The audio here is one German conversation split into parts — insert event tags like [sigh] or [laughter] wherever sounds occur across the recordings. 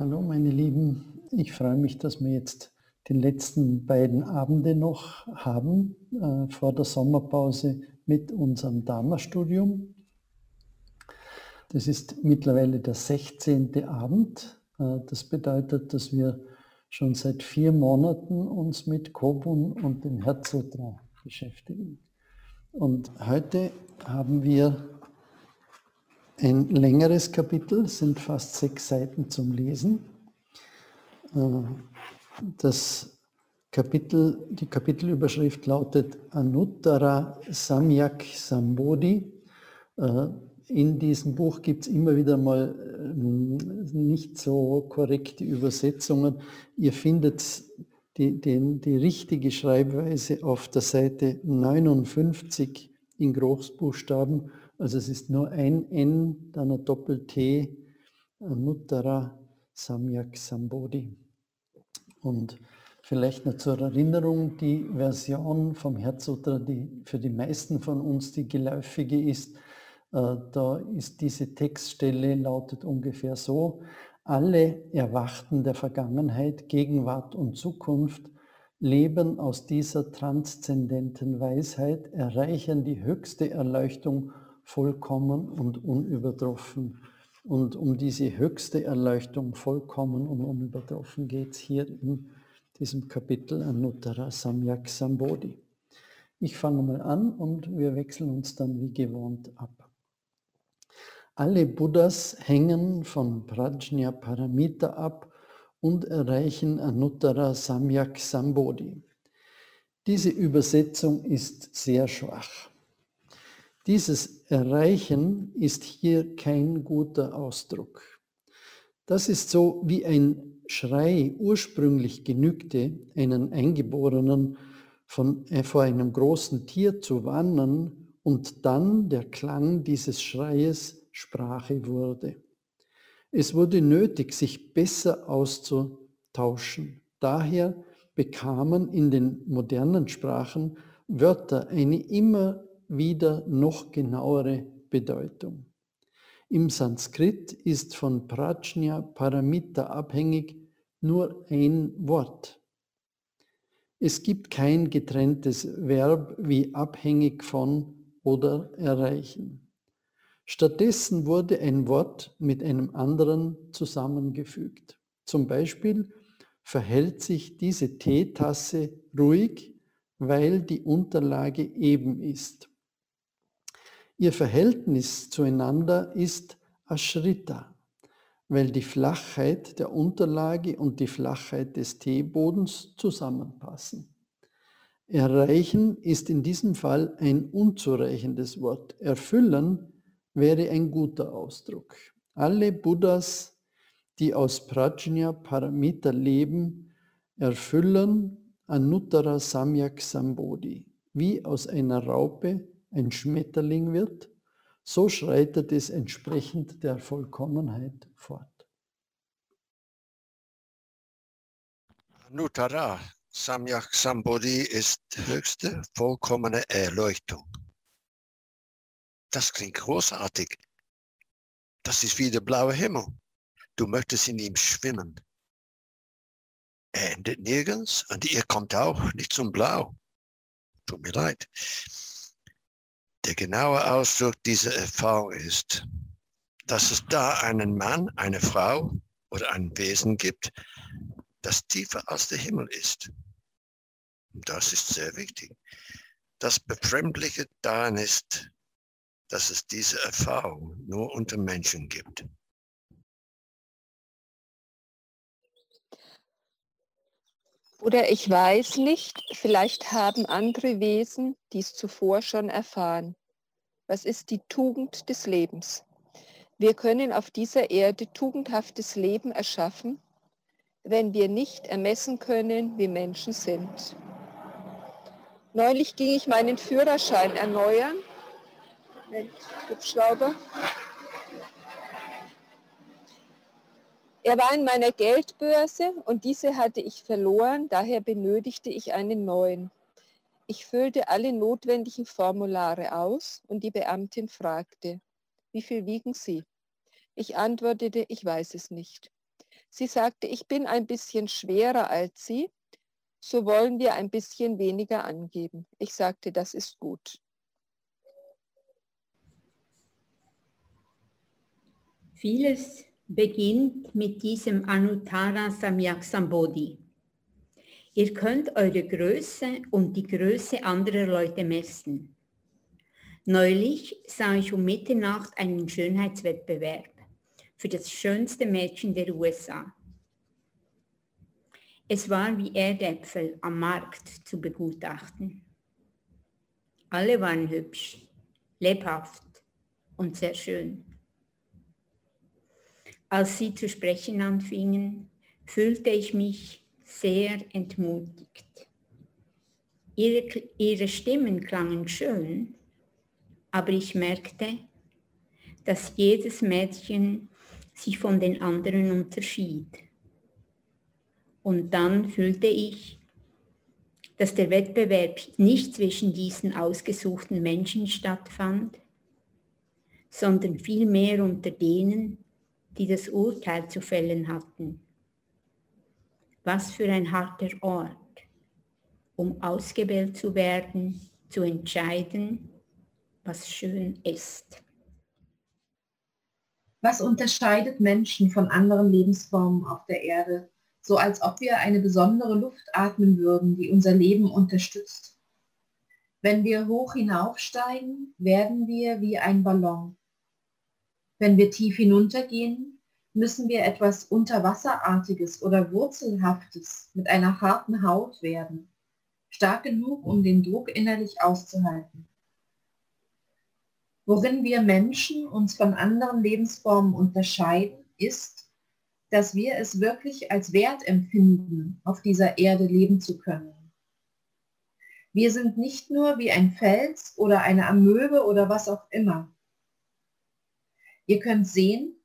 Hallo meine Lieben, ich freue mich, dass wir jetzt die letzten beiden Abende noch haben äh, vor der Sommerpause mit unserem Dharma-Studium. Das ist mittlerweile der 16. Abend. Äh, das bedeutet, dass wir schon seit vier Monaten uns mit Kobun und dem Herzsutra beschäftigen. Und heute haben wir ein längeres Kapitel, sind fast sechs Seiten zum Lesen. Äh, das Kapitel, die Kapitelüberschrift lautet Anuttara Samyak Sambodhi. Äh, in diesem Buch gibt es immer wieder mal ähm, nicht so korrekte Übersetzungen. Ihr findet die, die, die richtige Schreibweise auf der Seite 59 in Großbuchstaben. Also es ist nur ein N, dann ein Doppel-T, Nuttara Samyak Sambodhi. Und vielleicht noch zur Erinnerung, die Version vom Herzsutra, die für die meisten von uns die geläufige ist, äh, da ist diese Textstelle, lautet ungefähr so, alle Erwachten der Vergangenheit, Gegenwart und Zukunft leben aus dieser transzendenten Weisheit, erreichen die höchste Erleuchtung vollkommen und unübertroffen. Und um diese höchste Erleuchtung vollkommen und unübertroffen geht es hier in diesem Kapitel Anuttara Samyak Sambodhi. Ich fange mal an und wir wechseln uns dann wie gewohnt ab. Alle Buddhas hängen von Prajna Paramita ab und erreichen Anuttara Samyak Sambodhi. Diese Übersetzung ist sehr schwach. Dieses Erreichen ist hier kein guter Ausdruck. Das ist so wie ein Schrei ursprünglich genügte, einen Eingeborenen von, äh, vor einem großen Tier zu warnen und dann der Klang dieses Schreies Sprache wurde. Es wurde nötig, sich besser auszutauschen. Daher bekamen in den modernen Sprachen Wörter eine immer wieder noch genauere Bedeutung. Im Sanskrit ist von Prajna Paramita abhängig nur ein Wort. Es gibt kein getrenntes Verb wie abhängig von oder erreichen. Stattdessen wurde ein Wort mit einem anderen zusammengefügt. Zum Beispiel verhält sich diese Teetasse ruhig, weil die Unterlage eben ist. Ihr Verhältnis zueinander ist Ashrita, weil die Flachheit der Unterlage und die Flachheit des Teebodens zusammenpassen. Erreichen ist in diesem Fall ein unzureichendes Wort. Erfüllen wäre ein guter Ausdruck. Alle Buddhas, die aus Prajna Paramita leben, erfüllen Anuttara Samyak Sambodhi. Wie aus einer Raupe ein Schmetterling wird, so schreitet es entsprechend der Vollkommenheit fort. Anuttara Samyak Sambodhi ist höchste vollkommene Erleuchtung. Das klingt großartig. Das ist wie der blaue Himmel. Du möchtest in ihm schwimmen. Er endet nirgends und ihr kommt auch nicht zum Blau. Tut mir leid. Der genaue Ausdruck dieser Erfahrung ist, dass es da einen Mann, eine Frau oder ein Wesen gibt, das tiefer als der Himmel ist. Und das ist sehr wichtig. Das Befremdliche daran ist, dass es diese Erfahrung nur unter Menschen gibt. Oder ich weiß nicht, vielleicht haben andere Wesen dies zuvor schon erfahren. Was ist die Tugend des Lebens? Wir können auf dieser Erde tugendhaftes Leben erschaffen, wenn wir nicht ermessen können, wie Menschen sind. Neulich ging ich meinen Führerschein erneuern Hubschrauber. Er war in meiner Geldbörse und diese hatte ich verloren, daher benötigte ich einen neuen. Ich füllte alle notwendigen Formulare aus und die Beamtin fragte, wie viel wiegen Sie? Ich antwortete, ich weiß es nicht. Sie sagte, ich bin ein bisschen schwerer als Sie, so wollen wir ein bisschen weniger angeben. Ich sagte, das ist gut. Vieles beginnt mit diesem Anuttara Samyak Sambodhi. Ihr könnt eure Größe und die Größe anderer Leute messen. Neulich sah ich um Mitternacht einen Schönheitswettbewerb für das schönste Mädchen der USA. Es war wie Erdäpfel am Markt zu begutachten. Alle waren hübsch, lebhaft und sehr schön. Als sie zu sprechen anfingen, fühlte ich mich sehr entmutigt. Ihre, ihre Stimmen klangen schön, aber ich merkte, dass jedes Mädchen sich von den anderen unterschied. Und dann fühlte ich, dass der Wettbewerb nicht zwischen diesen ausgesuchten Menschen stattfand, sondern vielmehr unter denen, die das Urteil zu fällen hatten. Was für ein harter Ort, um ausgewählt zu werden, zu entscheiden, was schön ist. Was unterscheidet Menschen von anderen Lebensformen auf der Erde, so als ob wir eine besondere Luft atmen würden, die unser Leben unterstützt? Wenn wir hoch hinaufsteigen, werden wir wie ein Ballon. Wenn wir tief hinuntergehen, müssen wir etwas Unterwasserartiges oder Wurzelhaftes mit einer harten Haut werden, stark genug, um den Druck innerlich auszuhalten. Worin wir Menschen uns von anderen Lebensformen unterscheiden, ist, dass wir es wirklich als Wert empfinden, auf dieser Erde leben zu können. Wir sind nicht nur wie ein Fels oder eine Amöbe oder was auch immer. Ihr könnt sehen,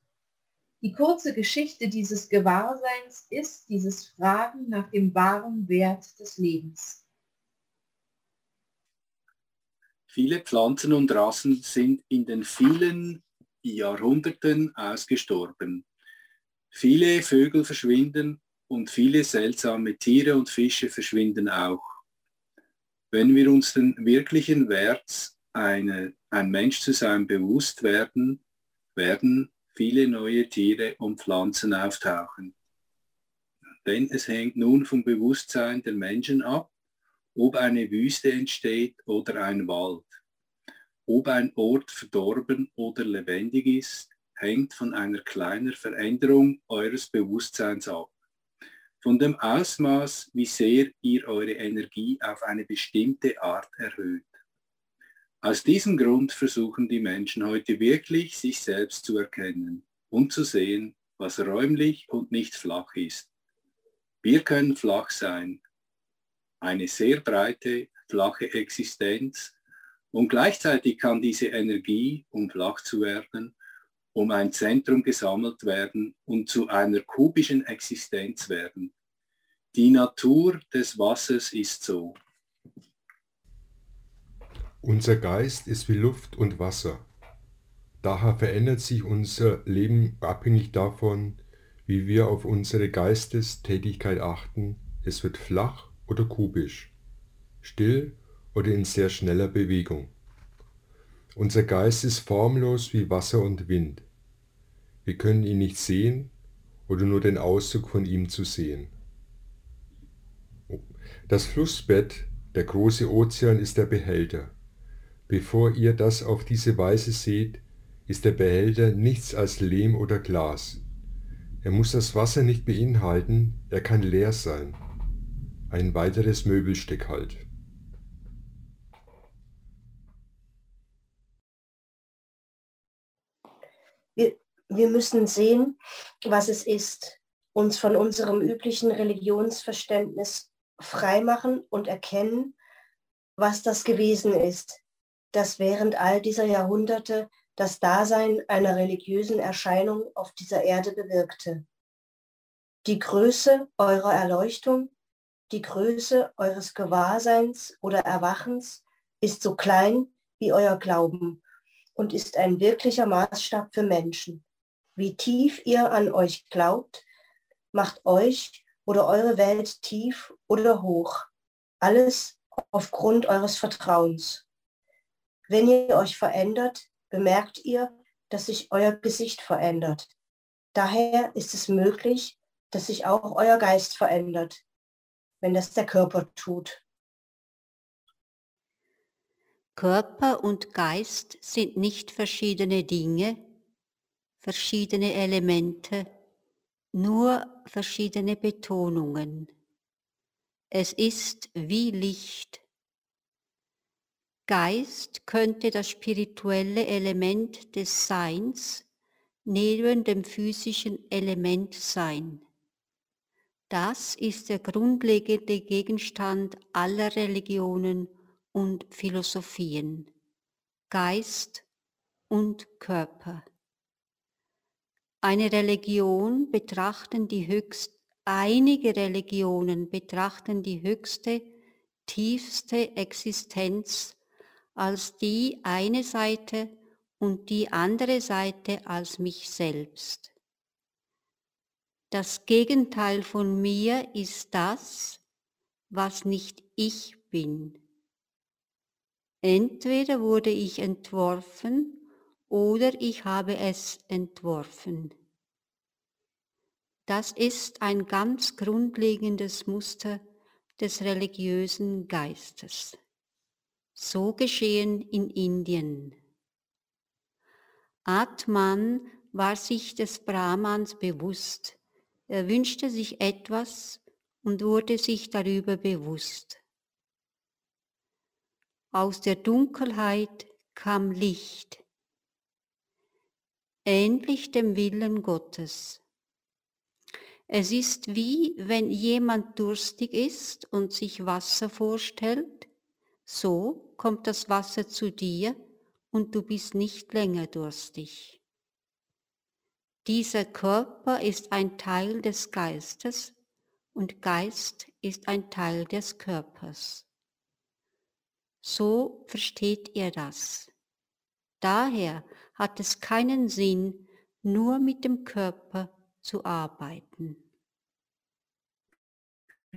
die kurze Geschichte dieses Gewahrseins ist dieses Fragen nach dem wahren Wert des Lebens. Viele Pflanzen und Rassen sind in den vielen Jahrhunderten ausgestorben. Viele Vögel verschwinden und viele seltsame Tiere und Fische verschwinden auch. Wenn wir uns den wirklichen Wert, eine, ein Mensch zu sein, bewusst werden, werden viele neue Tiere und Pflanzen auftauchen. Denn es hängt nun vom Bewusstsein der Menschen ab, ob eine Wüste entsteht oder ein Wald. Ob ein Ort verdorben oder lebendig ist, hängt von einer kleinen Veränderung eures Bewusstseins ab. Von dem Ausmaß, wie sehr ihr eure Energie auf eine bestimmte Art erhöht. Aus diesem Grund versuchen die Menschen heute wirklich, sich selbst zu erkennen und zu sehen, was räumlich und nicht flach ist. Wir können flach sein, eine sehr breite, flache Existenz und gleichzeitig kann diese Energie, um flach zu werden, um ein Zentrum gesammelt werden und zu einer kubischen Existenz werden. Die Natur des Wassers ist so. Unser Geist ist wie Luft und Wasser. Daher verändert sich unser Leben abhängig davon, wie wir auf unsere Geistestätigkeit achten. Es wird flach oder kubisch, still oder in sehr schneller Bewegung. Unser Geist ist formlos wie Wasser und Wind. Wir können ihn nicht sehen oder nur den Ausdruck von ihm zu sehen. Das Flussbett, der große Ozean, ist der Behälter. Bevor ihr das auf diese Weise seht, ist der Behälter nichts als Lehm oder Glas. Er muss das Wasser nicht beinhalten, er kann leer sein ein weiteres Möbelstück halt. Wir, wir müssen sehen, was es ist, uns von unserem üblichen Religionsverständnis freimachen und erkennen, was das gewesen ist, das während all dieser Jahrhunderte das Dasein einer religiösen Erscheinung auf dieser Erde bewirkte. Die Größe eurer Erleuchtung die Größe eures Gewahrseins oder Erwachens ist so klein wie euer Glauben und ist ein wirklicher Maßstab für Menschen. Wie tief ihr an euch glaubt, macht euch oder eure Welt tief oder hoch. Alles aufgrund eures Vertrauens. Wenn ihr euch verändert, bemerkt ihr, dass sich euer Gesicht verändert. Daher ist es möglich, dass sich auch euer Geist verändert, wenn das der Körper tut. Körper und Geist sind nicht verschiedene Dinge, verschiedene Elemente, nur verschiedene Betonungen. Es ist wie Licht. Geist könnte das spirituelle Element des Seins neben dem physischen Element sein. Das ist der grundlegende Gegenstand aller Religionen und Philosophien. Geist und Körper. Eine Religion betrachten die höchst, einige Religionen betrachten die höchste, tiefste Existenz als die eine Seite und die andere Seite als mich selbst. Das Gegenteil von mir ist das, was nicht ich bin. Entweder wurde ich entworfen oder ich habe es entworfen. Das ist ein ganz grundlegendes Muster des religiösen Geistes. So geschehen in Indien. Atman war sich des Brahmans bewusst. Er wünschte sich etwas und wurde sich darüber bewusst. Aus der Dunkelheit kam Licht ähnlich dem Willen Gottes. Es ist wie wenn jemand durstig ist und sich Wasser vorstellt, so kommt das Wasser zu dir und du bist nicht länger durstig. Dieser Körper ist ein Teil des Geistes und Geist ist ein Teil des Körpers. So versteht ihr das. Daher hat es keinen Sinn, nur mit dem Körper zu arbeiten.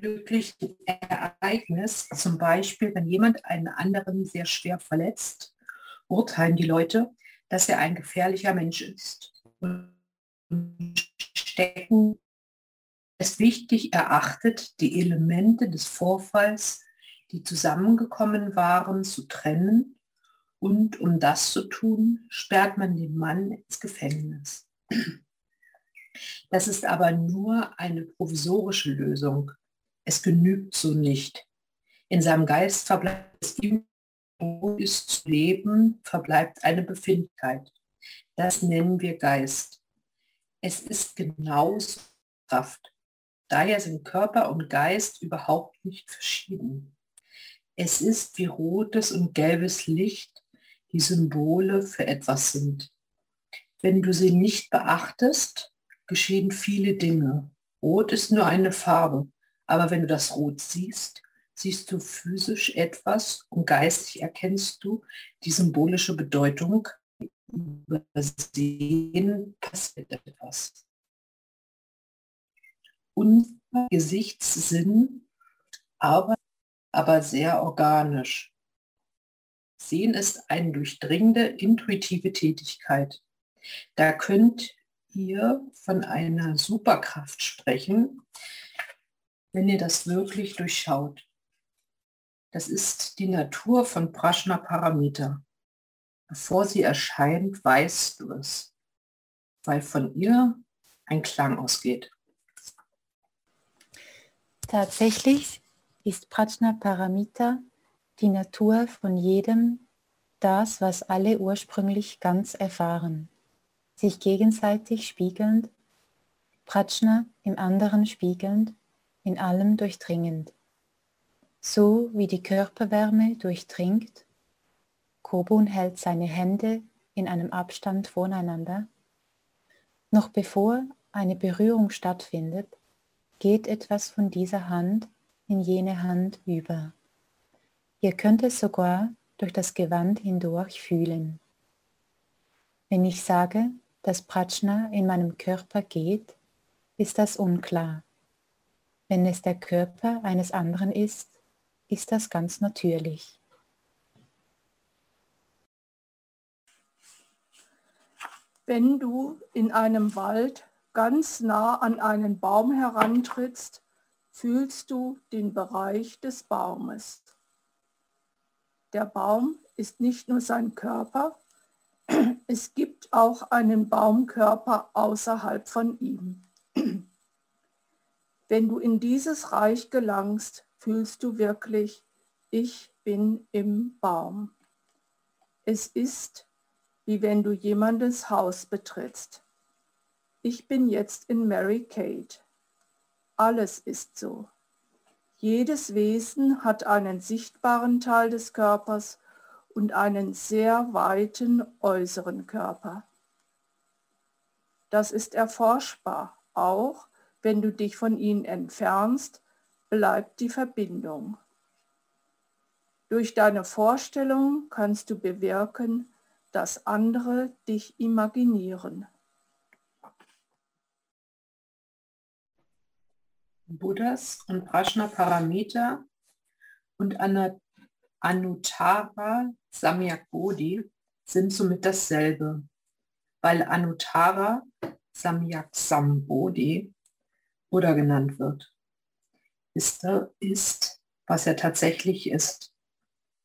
Glücklichen Ereignis, zum Beispiel wenn jemand einen anderen sehr schwer verletzt, urteilen die Leute, dass er ein gefährlicher Mensch ist und stecken es wichtig erachtet, die Elemente des Vorfalls, die zusammengekommen waren, zu trennen und um das zu tun, sperrt man den Mann ins Gefängnis. Das ist aber nur eine provisorische Lösung. Es genügt so nicht. In seinem Geist verbleibt es ihm, es zu leben, verbleibt eine Befindlichkeit. Das nennen wir Geist. Es ist genauso Kraft. Daher sind Körper und Geist überhaupt nicht verschieden. Es ist wie rotes und gelbes Licht, die Symbole für etwas sind. Wenn du sie nicht beachtest, geschehen viele Dinge. Rot ist nur eine Farbe, aber wenn du das Rot siehst, siehst du physisch etwas und geistig erkennst du die symbolische Bedeutung. Übersehen passiert etwas. Unser Gesichtssinn aber, aber sehr organisch. Sehen ist eine durchdringende, intuitive Tätigkeit. Da könnt ihr von einer Superkraft sprechen, wenn ihr das wirklich durchschaut. Das ist die Natur von Prashna Paramita. Bevor sie erscheint, weißt du es, weil von ihr ein Klang ausgeht. Tatsächlich ist Prajna Paramita die Natur von jedem, das, was alle ursprünglich ganz erfahren, sich gegenseitig spiegelnd, Prajna im anderen spiegelnd, in allem durchdringend. So wie die Körperwärme durchdringt, Kobun hält seine Hände in einem Abstand voneinander. Noch bevor eine Berührung stattfindet, geht etwas von dieser Hand in jene Hand über. Ihr könnt es sogar durch das Gewand hindurch fühlen. Wenn ich sage, dass Prajna in meinem Körper geht, ist das unklar. Wenn es der Körper eines anderen ist, ist das ganz natürlich. Wenn du in einem Wald ganz nah an einen Baum herantrittst, fühlst du den Bereich des Baumes. Der Baum ist nicht nur sein Körper, [clears throat] es gibt auch einen Baumkörper außerhalb von ihm. Wenn du in dieses Reich gelangst, fühlst du wirklich, ich bin im Baum. Es ist, wie wenn du jemandes Haus betrittst. Ich bin jetzt in Mary Kate. Alles ist so. Jedes Wesen hat einen sichtbaren Teil des Körpers und einen sehr weiten äußeren Körper. Das ist erforschbar, auch wenn du dich von ihnen entfernst, bleibt die Verbindung. Durch deine Vorstellung kannst du bewirken, dass andere dich imaginieren. Buddhas und Prajnaparamita und Anuttara Samyak Bodhi sind somit dasselbe, weil Anuttara Samyak Sambodhi Buddha genannt wird. Ist, ist, was er tatsächlich ist.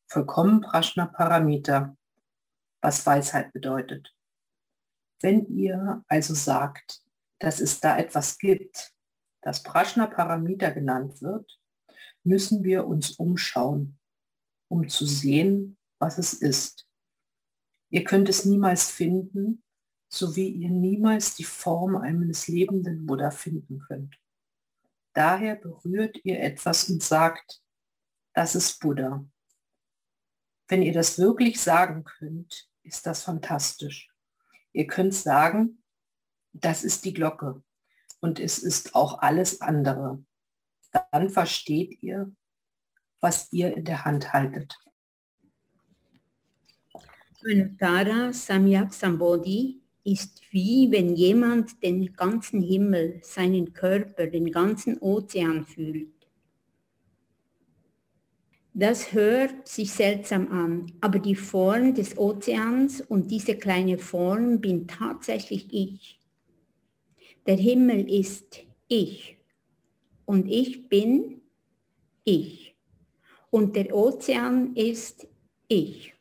Vollkommen Prajnaparamita, was Weisheit bedeutet. Wenn ihr also sagt, dass es da etwas gibt, das Prajnaparamita genannt wird, müssen wir uns umschauen, um zu sehen, was es ist. Ihr könnt es niemals finden, so wie ihr niemals die Form eines lebenden Buddha finden könnt. Daher berührt ihr etwas und sagt, das ist Buddha. Wenn ihr das wirklich sagen könnt, ist das fantastisch. Ihr könnt sagen, das ist die Glocke und es ist auch alles andere. Dann versteht ihr, was ihr in der Hand haltet. Anuttara Samyak Sambodhi ist wie wenn jemand den ganzen Himmel, seinen Körper, den ganzen Ozean fühlt. Das hört sich seltsam an, aber die Form des Ozeans und diese kleine Form bin tatsächlich ich. Der Himmel ist ich und ich bin ich. Und der Ozean ist ich.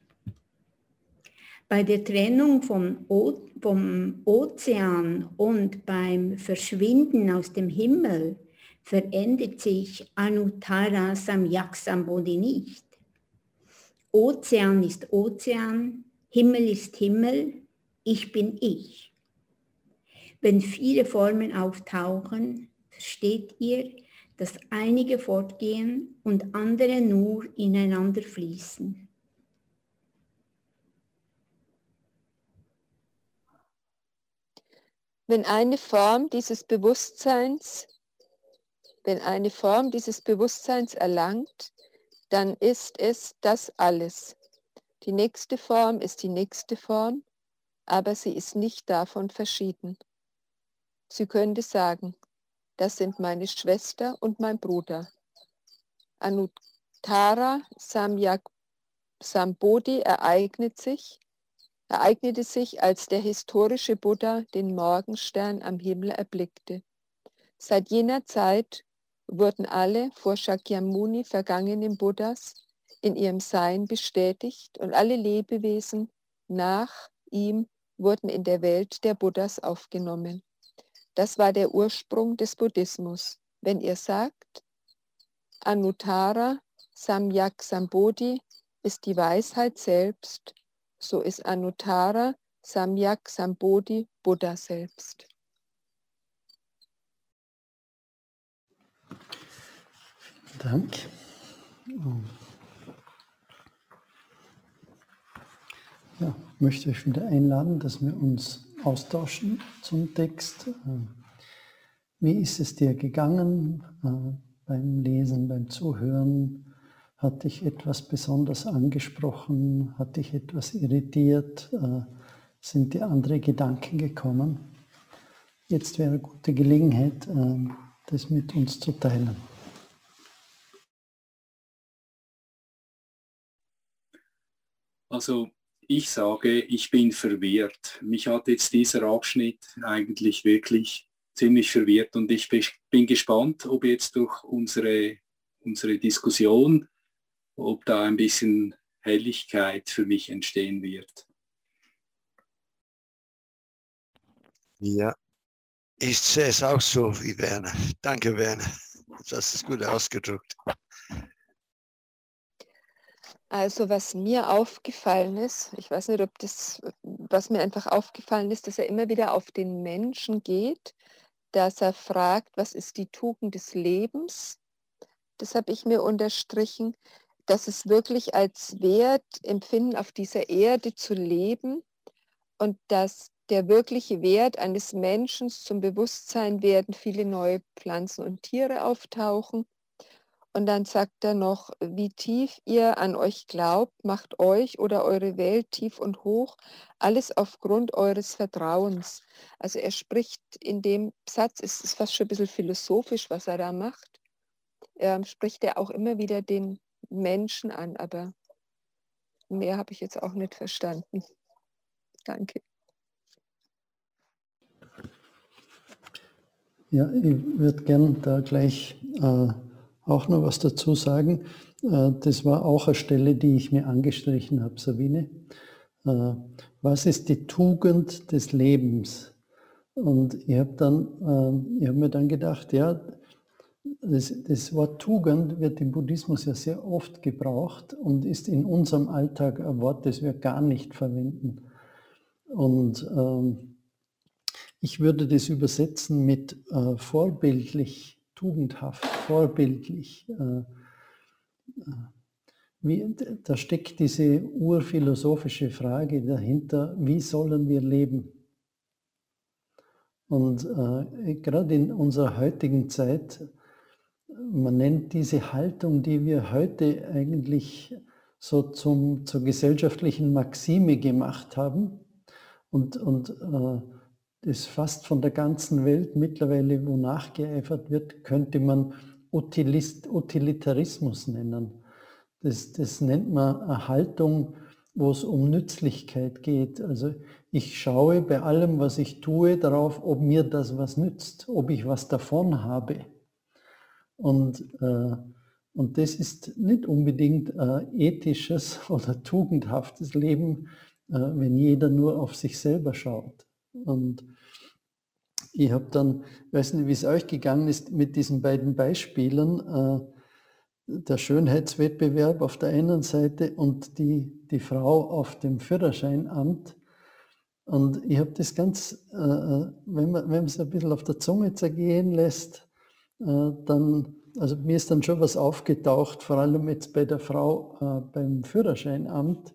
Bei der Trennung vom, o vom Ozean und beim Verschwinden aus dem Himmel verändert sich Anuttara Samyak Sambodhi nicht. Ozean ist Ozean, Himmel ist Himmel, ich bin ich. Wenn viele Formen auftauchen, versteht ihr, dass einige fortgehen und andere nur ineinander fließen. Wenn eine Form dieses Bewusstseins, wenn eine Form dieses Bewusstseins erlangt, dann ist es das alles. Die nächste Form ist die nächste Form, aber sie ist nicht davon verschieden. Sie könnte sagen, das sind meine Schwester und mein Bruder. Anuttara Samyak Sambodhi ereignet sich, ereignete sich, als der historische Buddha den Morgenstern am Himmel erblickte. Seit jener Zeit wurden alle vor Shakyamuni vergangenen Buddhas in ihrem Sein bestätigt und alle Lebewesen nach ihm wurden in der Welt der Buddhas aufgenommen. Das war der Ursprung des Buddhismus. Wenn ihr sagt, Anuttara Samyak Sambodhi ist die Weisheit selbst, so ist Anuttara Samyak Sambodhi Buddha selbst. Dank. Ja, ich möchte euch wieder einladen, dass wir uns austauschen zum Text. Wie ist es dir gegangen äh, beim Lesen, beim Zuhören? Hat dich etwas besonders angesprochen? Hat dich etwas irritiert? Äh, sind dir andere Gedanken gekommen? jetzt wäre eine gute Gelegenheit, äh, das mit uns zu teilen. Also ich sage, ich bin verwirrt. Mich hat jetzt dieser Abschnitt eigentlich wirklich ziemlich verwirrt und ich bin gespannt, ob jetzt durch unsere, unsere Diskussion, ob da ein bisschen Helligkeit für mich entstehen wird. Ja, ich sehe es auch so wie Werner. Danke, Werner. Das ist gut ausgedrückt. Also was mir aufgefallen ist, ich weiß nicht, ob das, was mir einfach aufgefallen ist, dass er immer wieder auf den Menschen geht, dass er fragt, was ist die Tugend des Lebens? Das habe ich mir unterstrichen, dass es wirklich als Wert empfinden, auf dieser Erde zu leben und dass der wirkliche Wert eines Menschen zum Bewusstsein werden viele neue Pflanzen und Tiere auftauchen und dann sagt er noch, wie tief ihr an euch glaubt, macht euch oder eure Welt tief und hoch, alles aufgrund eures Vertrauens. Also er spricht in dem Satz, ist es fast schon ein bisschen philosophisch, was er da macht, ähm, spricht er auch immer wieder den Menschen an, aber mehr habe ich jetzt auch nicht verstanden. Danke. Ja, ich würde gern da gleich äh, auch noch was dazu sagen. Äh, das war auch eine Stelle, die ich mir angestrichen habe, Sabine. Äh, was ist die Tugend des Lebens? Und ich habe dann, äh, ich mir dann gedacht, ja, das, das, Wort Tugend wird im Buddhismus ja sehr oft gebraucht und ist in unserem Alltag ein Wort, das wir gar nicht verwenden. Und ähm, ich würde das übersetzen mit äh, vorbildlich tugendhaft, vorbildlich. Äh, äh, wie, da steckt diese urphilosophische Frage dahinter, wie sollen wir leben? Und äh, gerade in unserer heutigen Zeit, man nennt diese Haltung, die wir heute eigentlich so zum, zur gesellschaftlichen Maxime gemacht haben und, und äh, das fast von der ganzen Welt mittlerweile, wo nachgeeifert wird, könnte man Utilist, Utilitarismus nennen. Das, das nennt man eine Haltung, wo es um Nützlichkeit geht. Also ich schaue bei allem, was ich tue, darauf, ob mir das was nützt, ob ich was davon habe. Und, äh, und das ist nicht unbedingt ein ethisches [laughs] oder tugendhaftes Leben, äh, wenn jeder nur auf sich selber schaut. Und ich habe dann, ich weiß nicht, wie es euch gegangen ist mit diesen beiden Beispielen, äh, der Schönheitswettbewerb auf der einen Seite und die, die Frau auf dem Führerscheinamt. Und ich habe das ganz, äh, äh wenn man es ein bisschen auf der Zunge zergehen lässt, äh, dann, also mir ist dann schon was aufgetaucht, vor allem jetzt bei der Frau äh, beim Führerscheinamt.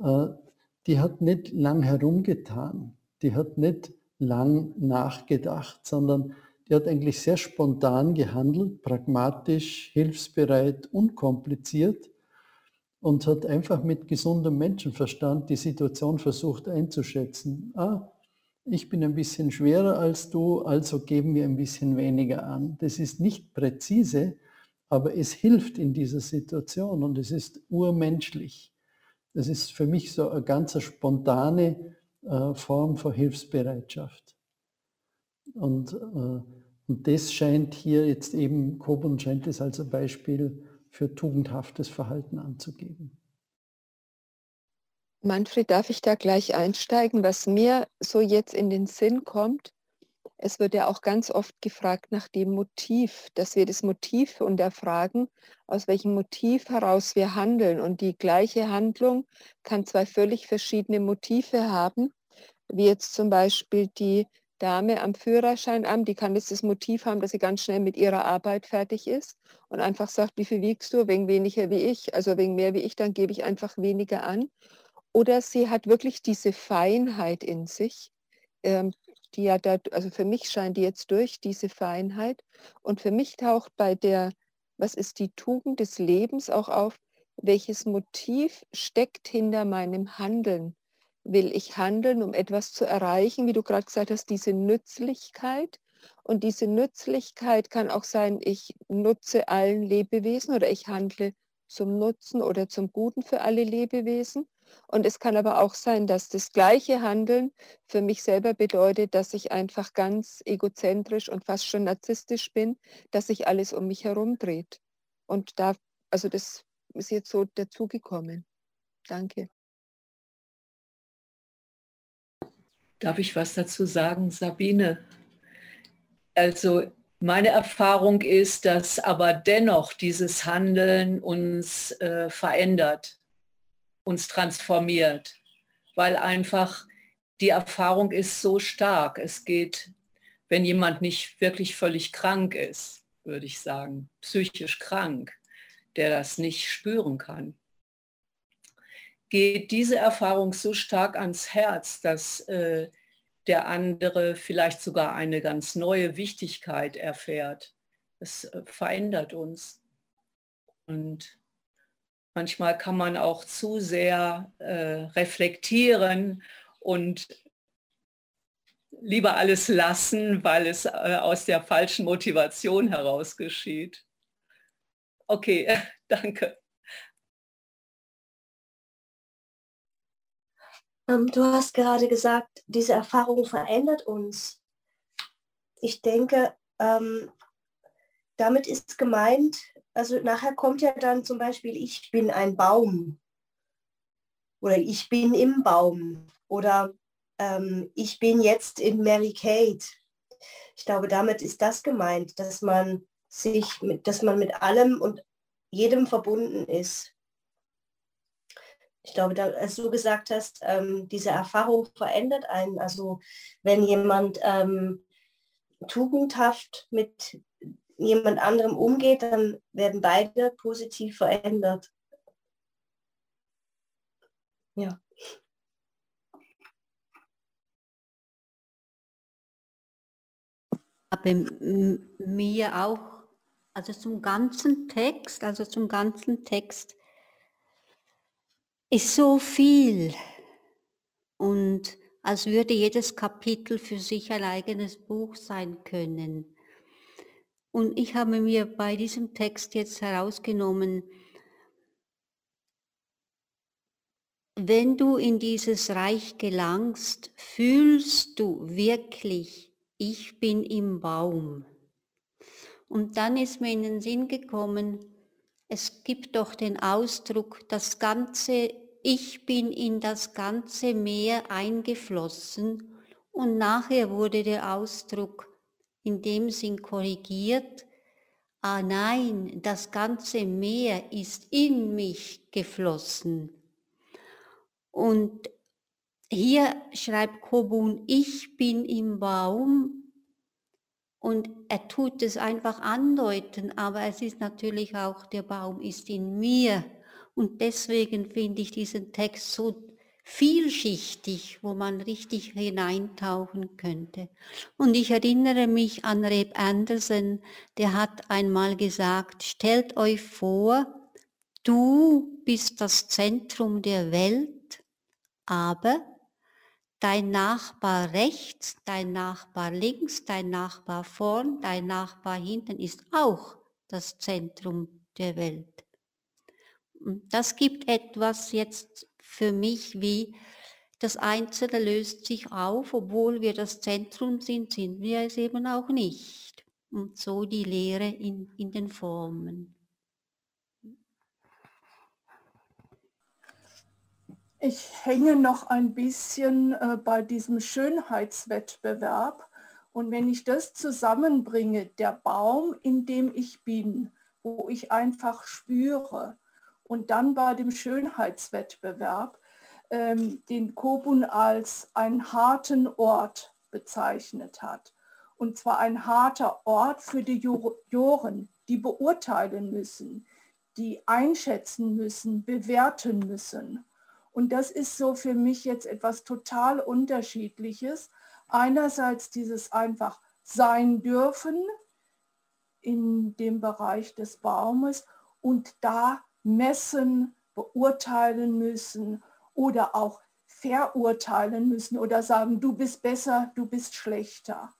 Äh, die hat nicht lang herumgetan. Die hat nicht lang nachgedacht, sondern die hat eigentlich sehr spontan gehandelt, pragmatisch, hilfsbereit, unkompliziert und hat einfach mit gesundem Menschenverstand die Situation versucht einzuschätzen. Ah, ich bin ein bisschen schwerer als du, also geben wir ein bisschen weniger an. Das ist nicht präzise, aber es hilft in dieser Situation und es ist urmenschlich. Das ist für mich so eine ganz spontane äh, Form von Hilfsbereitschaft. Und, äh, und das scheint hier jetzt eben, Kobun scheint es als ein Beispiel für tugendhaftes Verhalten anzugeben. Manfred, darf ich da gleich einsteigen? Was mir so jetzt in den Sinn kommt, es wird ja auch ganz oft gefragt nach dem Motiv, dass wir das Motiv unterfragen, aus welchem Motiv heraus wir handeln. Und die gleiche Handlung kann zwei völlig verschiedene Motive haben, wie jetzt zum Beispiel die Dame am Führerscheinamt, die kann jetzt das Motiv haben, dass sie ganz schnell mit ihrer Arbeit fertig ist und einfach sagt, wie viel wiegst du, wegen weniger wie ich, also wegen mehr wie ich, dann gebe ich einfach weniger an. Oder sie hat wirklich diese Feinheit in sich, ähm, die ja da, also für mich scheint die jetzt durch, diese Feinheit. Und für mich taucht bei der, was ist die Tugend des Lebens auch auf, welches Motiv steckt hinter meinem Handeln? will ich handeln, um etwas zu erreichen, wie du gerade gesagt hast, diese Nützlichkeit. Und diese Nützlichkeit kann auch sein, ich nutze allen Lebewesen oder ich handle zum Nutzen oder zum Guten für alle Lebewesen. Und es kann aber auch sein, dass das gleiche Handeln für mich selber bedeutet, dass ich einfach ganz egozentrisch und fast schon narzisstisch bin, dass sich alles um mich herum dreht. Und da, also das ist jetzt so dazugekommen. Danke. Darf ich was dazu sagen, Sabine? Also meine Erfahrung ist, dass aber dennoch dieses Handeln uns äh, verändert, uns transformiert, weil einfach die Erfahrung ist so stark. Es geht, wenn jemand nicht wirklich völlig krank ist, würde ich sagen, psychisch krank, der das nicht spüren kann, geht diese Erfahrung so stark ans Herz, dass äh, der andere vielleicht sogar eine ganz neue Wichtigkeit erfährt. Es äh, verändert uns. Und manchmal kann man auch zu sehr äh, reflektieren und lieber alles lassen, weil es äh, aus der falschen Motivation heraus geschieht. Okay, [laughs] danke. Ähm, du hast gerade gesagt, diese Erfahrung verändert uns. Ich denke, ähm, damit ist gemeint, also nachher kommt ja dann zum Beispiel, ich bin ein Baum oder ich bin im Baum oder ähm, ich bin jetzt in Mary Kate. Ich glaube, damit ist das gemeint, dass man sich, mit, dass man mit allem und jedem verbunden ist ich glaube, da, als du gesagt hast, ähm, diese Erfahrung verändert einen. Also wenn jemand ähm, tugendhaft mit jemand anderem umgeht, dann werden beide positiv verändert. Ja. Aber mir auch, also zum ganzen Text, also zum ganzen Text ist so viel und als würde jedes Kapitel für sich ein eigenes Buch sein können. Und ich habe mir bei diesem Text jetzt herausgenommen, wenn du in dieses Reich gelangst, fühlst du wirklich, ich bin im Baum. Und dann ist mir in den Sinn gekommen, es gibt doch den Ausdruck, das Ganze ich bin in das ganze Meer eingeflossen und nachher wurde der Ausdruck in dem Sinn korrigiert, ah nein, das ganze Meer ist in mich geflossen. Und hier schreibt Kobun, ich bin im Baum und er tut es einfach andeuten, aber es ist natürlich auch, der Baum ist in mir und deswegen finde ich diesen Text so vielschichtig, wo man richtig hineintauchen könnte. Und ich erinnere mich an Reb Anderson, der hat einmal gesagt, stellt euch vor, du bist das Zentrum der Welt, aber dein Nachbar rechts, dein Nachbar links, dein Nachbar vorn, dein Nachbar hinten ist auch das Zentrum der Welt. Das gibt etwas jetzt für mich wie das Einzelne löst sich auf, obwohl wir das Zentrum sind, sind wir es eben auch nicht. Und so die Lehre in, in den Formen. Ich hänge noch ein bisschen äh, bei diesem Schönheitswettbewerb. Und wenn ich das zusammenbringe, der Baum, in dem ich bin, wo ich einfach spüre, und dann bei dem Schönheitswettbewerb ähm, den Kobun als einen harten Ort bezeichnet hat. Und zwar ein harter Ort für die Juroren, die beurteilen müssen, die einschätzen müssen, bewerten müssen. Und das ist so für mich jetzt etwas total Unterschiedliches. Einerseits dieses einfach sein dürfen in dem Bereich des Baumes und da messen, beurteilen müssen oder auch verurteilen müssen oder sagen, du bist besser, du bist schlechter.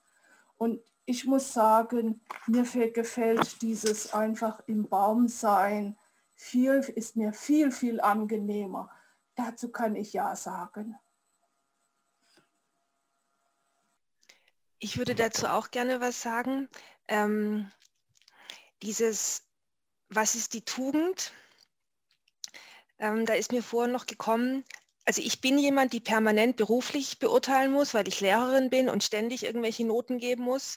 Und ich muss sagen, mir gefällt dieses einfach im Baum sein, viel, ist mir viel, viel angenehmer. Dazu kann ich ja sagen. Ich würde dazu auch gerne was sagen. Ähm, dieses, was ist die Tugend? Ähm, da ist mir vorhin noch gekommen, also ich bin jemand, die permanent beruflich beurteilen muss, weil ich Lehrerin bin und ständig irgendwelche Noten geben muss.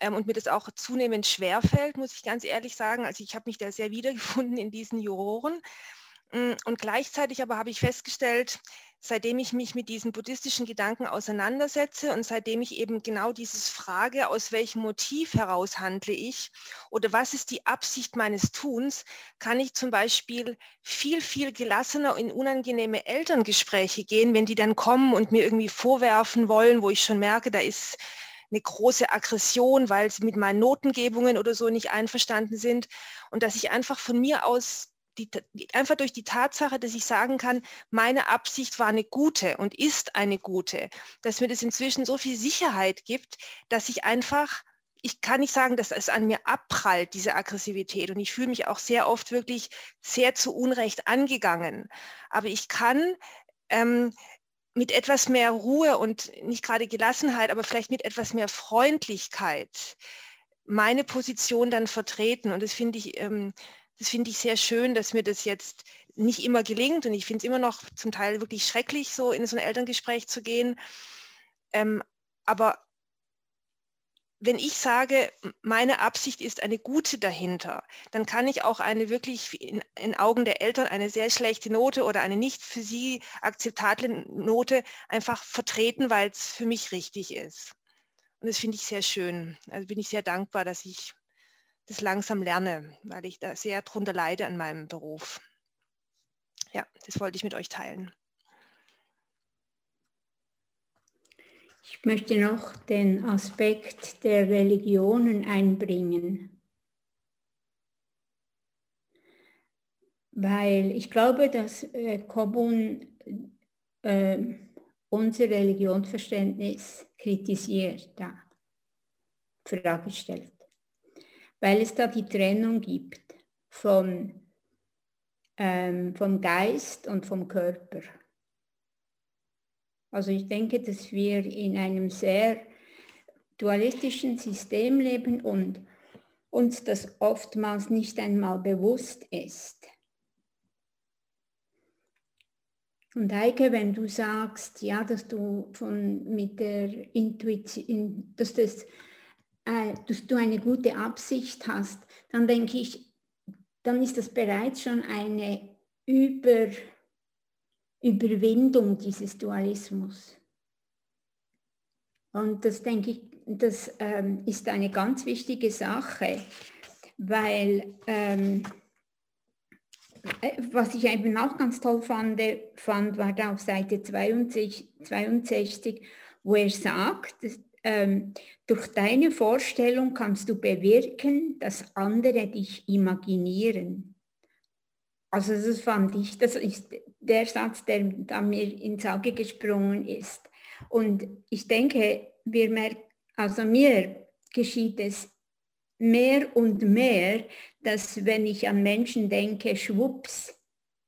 Ähm, und mir das auch zunehmend schwerfällt, muss ich ganz ehrlich sagen. Also ich habe mich da sehr wiedergefunden in diesen Juroren. Mm, und gleichzeitig aber habe ich festgestellt, seitdem ich mich mit diesen buddhistischen Gedanken auseinandersetze und seitdem ich eben genau dieses Frage, aus welchem Motiv heraus handle ich oder was ist die Absicht meines Tuns, kann ich zum Beispiel viel, viel gelassener in unangenehme Elterngespräche gehen, wenn die dann kommen und mir irgendwie vorwerfen wollen, wo ich schon merke, da ist eine große Aggression, weil sie mit meinen Notengebungen oder so nicht einverstanden sind. Und dass ich einfach von mir aus die, einfach durch die Tatsache, dass ich sagen kann, meine Absicht war eine gute und ist eine gute, dass mir das inzwischen so viel Sicherheit gibt, dass ich einfach, ich kann nicht sagen, dass es an mir abprallt, diese Aggressivität. Und ich fühle mich auch sehr oft wirklich sehr zu Unrecht angegangen. Aber ich kann ähm, mit etwas mehr Ruhe und nicht gerade Gelassenheit, aber vielleicht mit etwas mehr Freundlichkeit meine Position dann vertreten. Und das finde ich ähm, das finde ich sehr schön, dass mir das jetzt nicht immer gelingt und ich finde es immer noch zum Teil wirklich schrecklich, so in so ein Elterngespräch zu gehen. Ähm, aber wenn ich sage, meine Absicht ist eine gute dahinter, dann kann ich auch eine wirklich in, in, Augen der Eltern eine sehr schlechte Note oder eine nicht für sie akzeptable Note einfach vertreten, weil es für mich richtig ist. Und das finde ich sehr schön. Also bin ich sehr dankbar, dass ich das langsam lerne, weil ich da sehr drunter leide an meinem Beruf. Ja, das wollte ich mit euch teilen. Ich möchte noch den Aspekt der Religionen einbringen, weil ich glaube, dass äh, Kobun äh, unser Religionsverständnis kritisiert, da Frage stellt weil es da die Trennung gibt von, ähm, vom Geist und vom Körper. Also ich denke, dass wir in einem sehr dualistischen System leben und uns das oftmals nicht einmal bewusst ist. Und Heike, wenn du sagst, ja, dass du von mit der Intuition, dass das äh, dass du eine gute Absicht hast, dann denke ich, dann ist das bereits schon eine Über, Überwindung dieses Dualismus. Und das denke ich, das ähm, ist eine ganz wichtige Sache, weil ähm, äh, was ich eben auch ganz toll fand, fand war da auf Seite 62, 62 wo er sagt, ähm, durch deine Vorstellung kannst du bewirken, dass andere dich imaginieren. Also das fand ich, das ist der Satz, der da mir ins Auge gesprungen ist. Und ich denke, wir merken, also mir geschieht es mehr und mehr, dass wenn ich an Menschen denke, schwupps,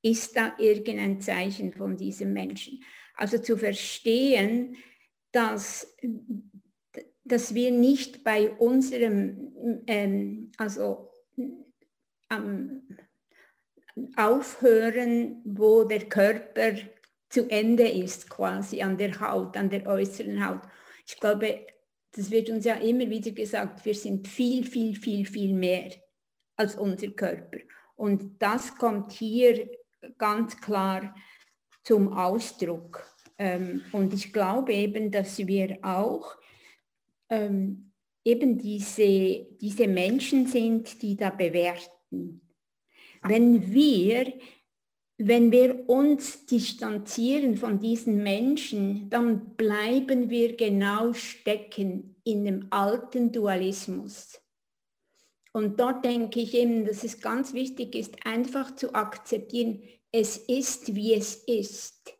ist da irgendein Zeichen von diesem Menschen. Also zu verstehen, dass dass wir nicht bei unserem, ähm, also ähm, aufhören, wo der Körper zu Ende ist, quasi an der Haut, an der äußeren Haut. Ich glaube, das wird uns ja immer wieder gesagt, wir sind viel, viel, viel, viel mehr als unser Körper. Und das kommt hier ganz klar zum Ausdruck. Ähm, und ich glaube eben, dass wir auch ähm, eben diese, diese Menschen sind, die da bewerten. Wenn wir, wenn wir uns distanzieren von diesen Menschen, dann bleiben wir genau stecken in dem alten Dualismus. Und dort denke ich eben, dass es ganz wichtig ist, einfach zu akzeptieren, es ist, wie es ist.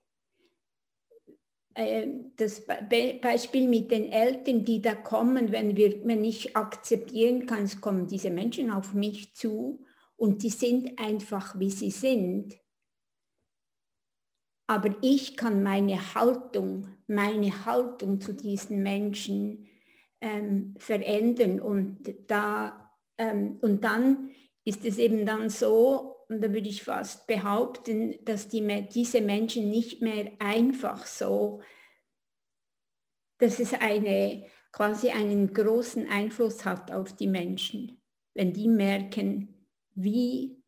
Äh, das Beispiel mit den Eltern, die da kommen, wenn, wir, wenn ich akzeptieren kann, es kommen diese Menschen auf mich zu und die sind einfach, wie sie sind. Aber ich kann meine Haltung, meine Haltung zu diesen Menschen ähm, verändern und, da, ähm, und dann ist es eben dann so, und da würde ich fast behaupten, dass die, diese Menschen nicht mehr einfach so, dass es eine, quasi einen großen Einfluss hat auf die Menschen, wenn die merken, wie,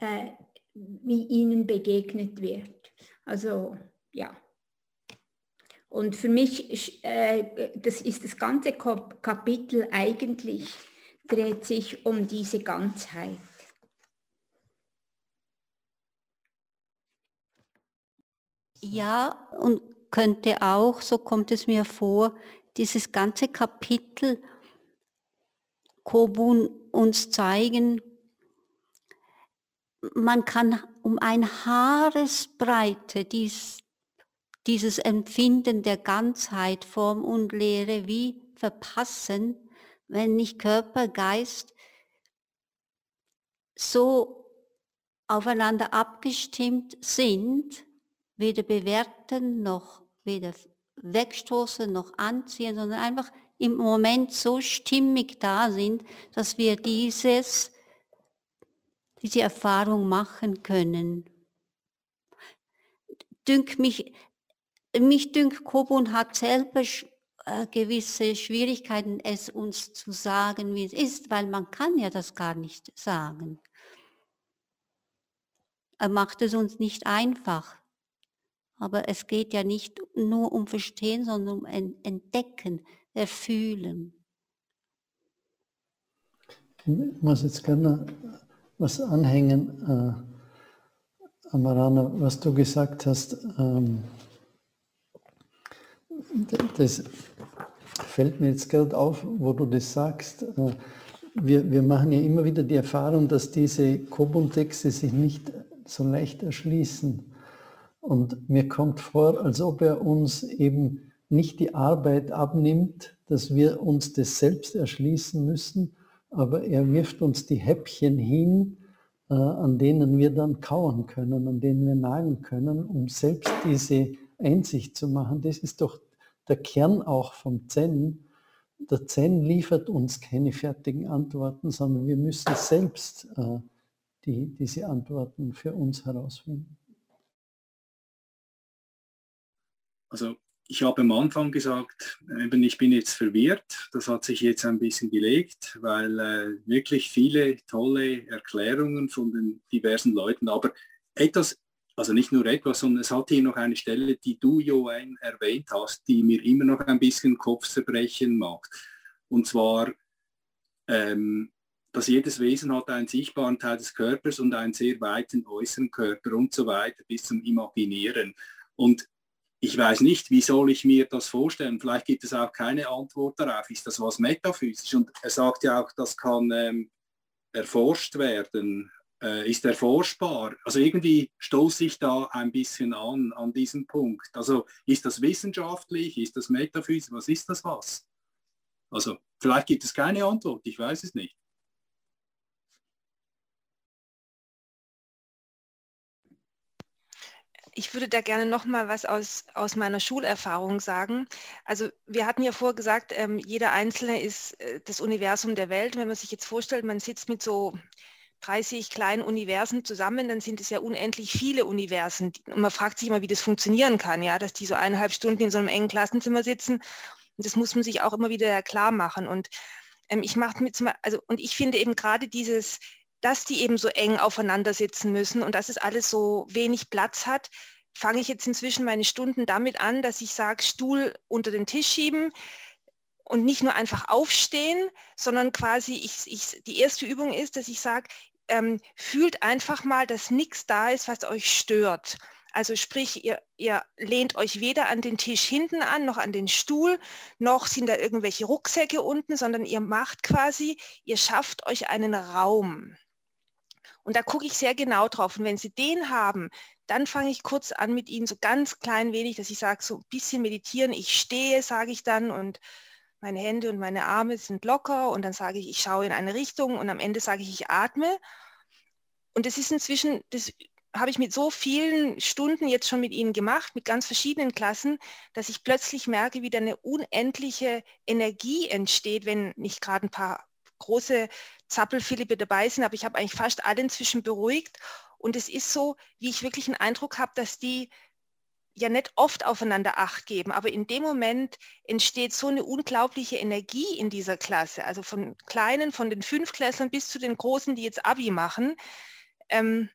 äh, wie ihnen begegnet wird. Also ja. Und für mich, äh, das ist das ganze Kapitel eigentlich, dreht sich um diese Ganzheit. Ja, und könnte auch, so kommt es mir vor, dieses ganze Kapitel Kobun uns zeigen, man kann um ein Haaresbreite dies, dieses Empfinden der Ganzheit, Form und Lehre wie verpassen, wenn nicht Körper, Geist so aufeinander abgestimmt sind, weder bewerten noch weder wegstoßen noch anziehen, sondern einfach im Moment so stimmig da sind, dass wir dieses, diese Erfahrung machen können. Dünk mich, mich dünkt Kobun hat selber äh, gewisse Schwierigkeiten, es uns zu sagen, wie es ist, weil man kann ja das gar nicht sagen. Er macht es uns nicht einfach. Aber es geht ja nicht nur um Verstehen, sondern um Entdecken, Erfühlen. Ich muss jetzt gerne was anhängen, äh, Amarana, was du gesagt hast. Ähm, das fällt mir jetzt gerade auf, wo du das sagst. Äh, wir, wir machen ja immer wieder die Erfahrung, dass diese Kobun-Texte sich nicht so leicht erschließen. Und mir kommt vor, als ob er uns eben nicht die Arbeit abnimmt, dass wir uns das selbst erschließen müssen, aber er wirft uns die Häppchen hin, äh, an denen wir dann kauen können, an denen wir nagen können, um selbst diese Einsicht zu machen. Das ist doch der Kern auch vom Zen. Der Zen liefert uns keine fertigen Antworten, sondern wir müssen selbst äh, die, diese Antworten für uns herausfinden. Also ich habe am Anfang gesagt, eben ich bin jetzt verwirrt. Das hat sich jetzt ein bisschen gelegt, weil äh, wirklich viele tolle Erklärungen von den diversen Leuten, aber etwas, also nicht nur etwas, sondern es hat hier noch eine Stelle, die du, Joanne, erwähnt hast, die mir immer noch ein bisschen Kopfzerbrechen macht. Und zwar, ähm, dass jedes Wesen hat einen sichtbaren Teil des Körpers und einen sehr weiten äußeren Körper und so weiter bis zum Imaginieren. Und ich weiß nicht, wie soll ich mir das vorstellen? Vielleicht gibt es auch keine Antwort darauf. Ist das was metaphysisch? Und er sagt ja auch, das kann ähm, erforscht werden, äh, ist erforschbar. Also irgendwie stoße ich da ein bisschen an, an diesem Punkt. Also ist das wissenschaftlich, ist das metaphysisch, was ist das was? Also vielleicht gibt es keine Antwort, ich weiß es nicht. Ich würde da gerne noch mal was aus, aus meiner Schulerfahrung sagen. Also wir hatten ja vorher gesagt, ähm, jeder Einzelne ist äh, das Universum der Welt. Wenn man sich jetzt vorstellt, man sitzt mit so 30 kleinen Universen zusammen, dann sind es ja unendlich viele Universen. Und man fragt sich immer, wie das funktionieren kann, ja, dass die so eineinhalb Stunden in so einem engen Klassenzimmer sitzen. Und das muss man sich auch immer wieder klar machen. Und ähm, ich mache mit, also und ich finde eben gerade dieses dass die eben so eng aufeinander sitzen müssen und dass es alles so wenig Platz hat, fange ich jetzt inzwischen meine Stunden damit an, dass ich sage, Stuhl unter den Tisch schieben und nicht nur einfach aufstehen, sondern quasi ich, ich, die erste Übung ist, dass ich sage, ähm, fühlt einfach mal, dass nichts da ist, was euch stört. Also sprich, ihr, ihr lehnt euch weder an den Tisch hinten an, noch an den Stuhl, noch sind da irgendwelche Rucksäcke unten, sondern ihr macht quasi, ihr schafft euch einen Raum. Und da gucke ich sehr genau drauf. Und wenn sie den haben, dann fange ich kurz an mit ihnen so ganz klein wenig, dass ich sage, so ein bisschen meditieren. Ich stehe, sage ich dann, und meine Hände und meine Arme sind locker. Und dann sage ich, ich schaue in eine Richtung. Und am Ende sage ich, ich atme. Und das ist inzwischen, das habe ich mit so vielen Stunden jetzt schon mit ihnen gemacht, mit ganz verschiedenen Klassen, dass ich plötzlich merke, wie da eine unendliche Energie entsteht, wenn nicht gerade ein paar große Zappelphilippe dabei sind, aber ich habe eigentlich fast alle inzwischen beruhigt. Und es ist so, wie ich wirklich einen Eindruck habe, dass die ja nicht oft aufeinander Acht geben, aber in dem Moment entsteht so eine unglaubliche Energie in dieser Klasse, also von kleinen, von den Fünfklässlern bis zu den Großen, die jetzt Abi machen. Ähm,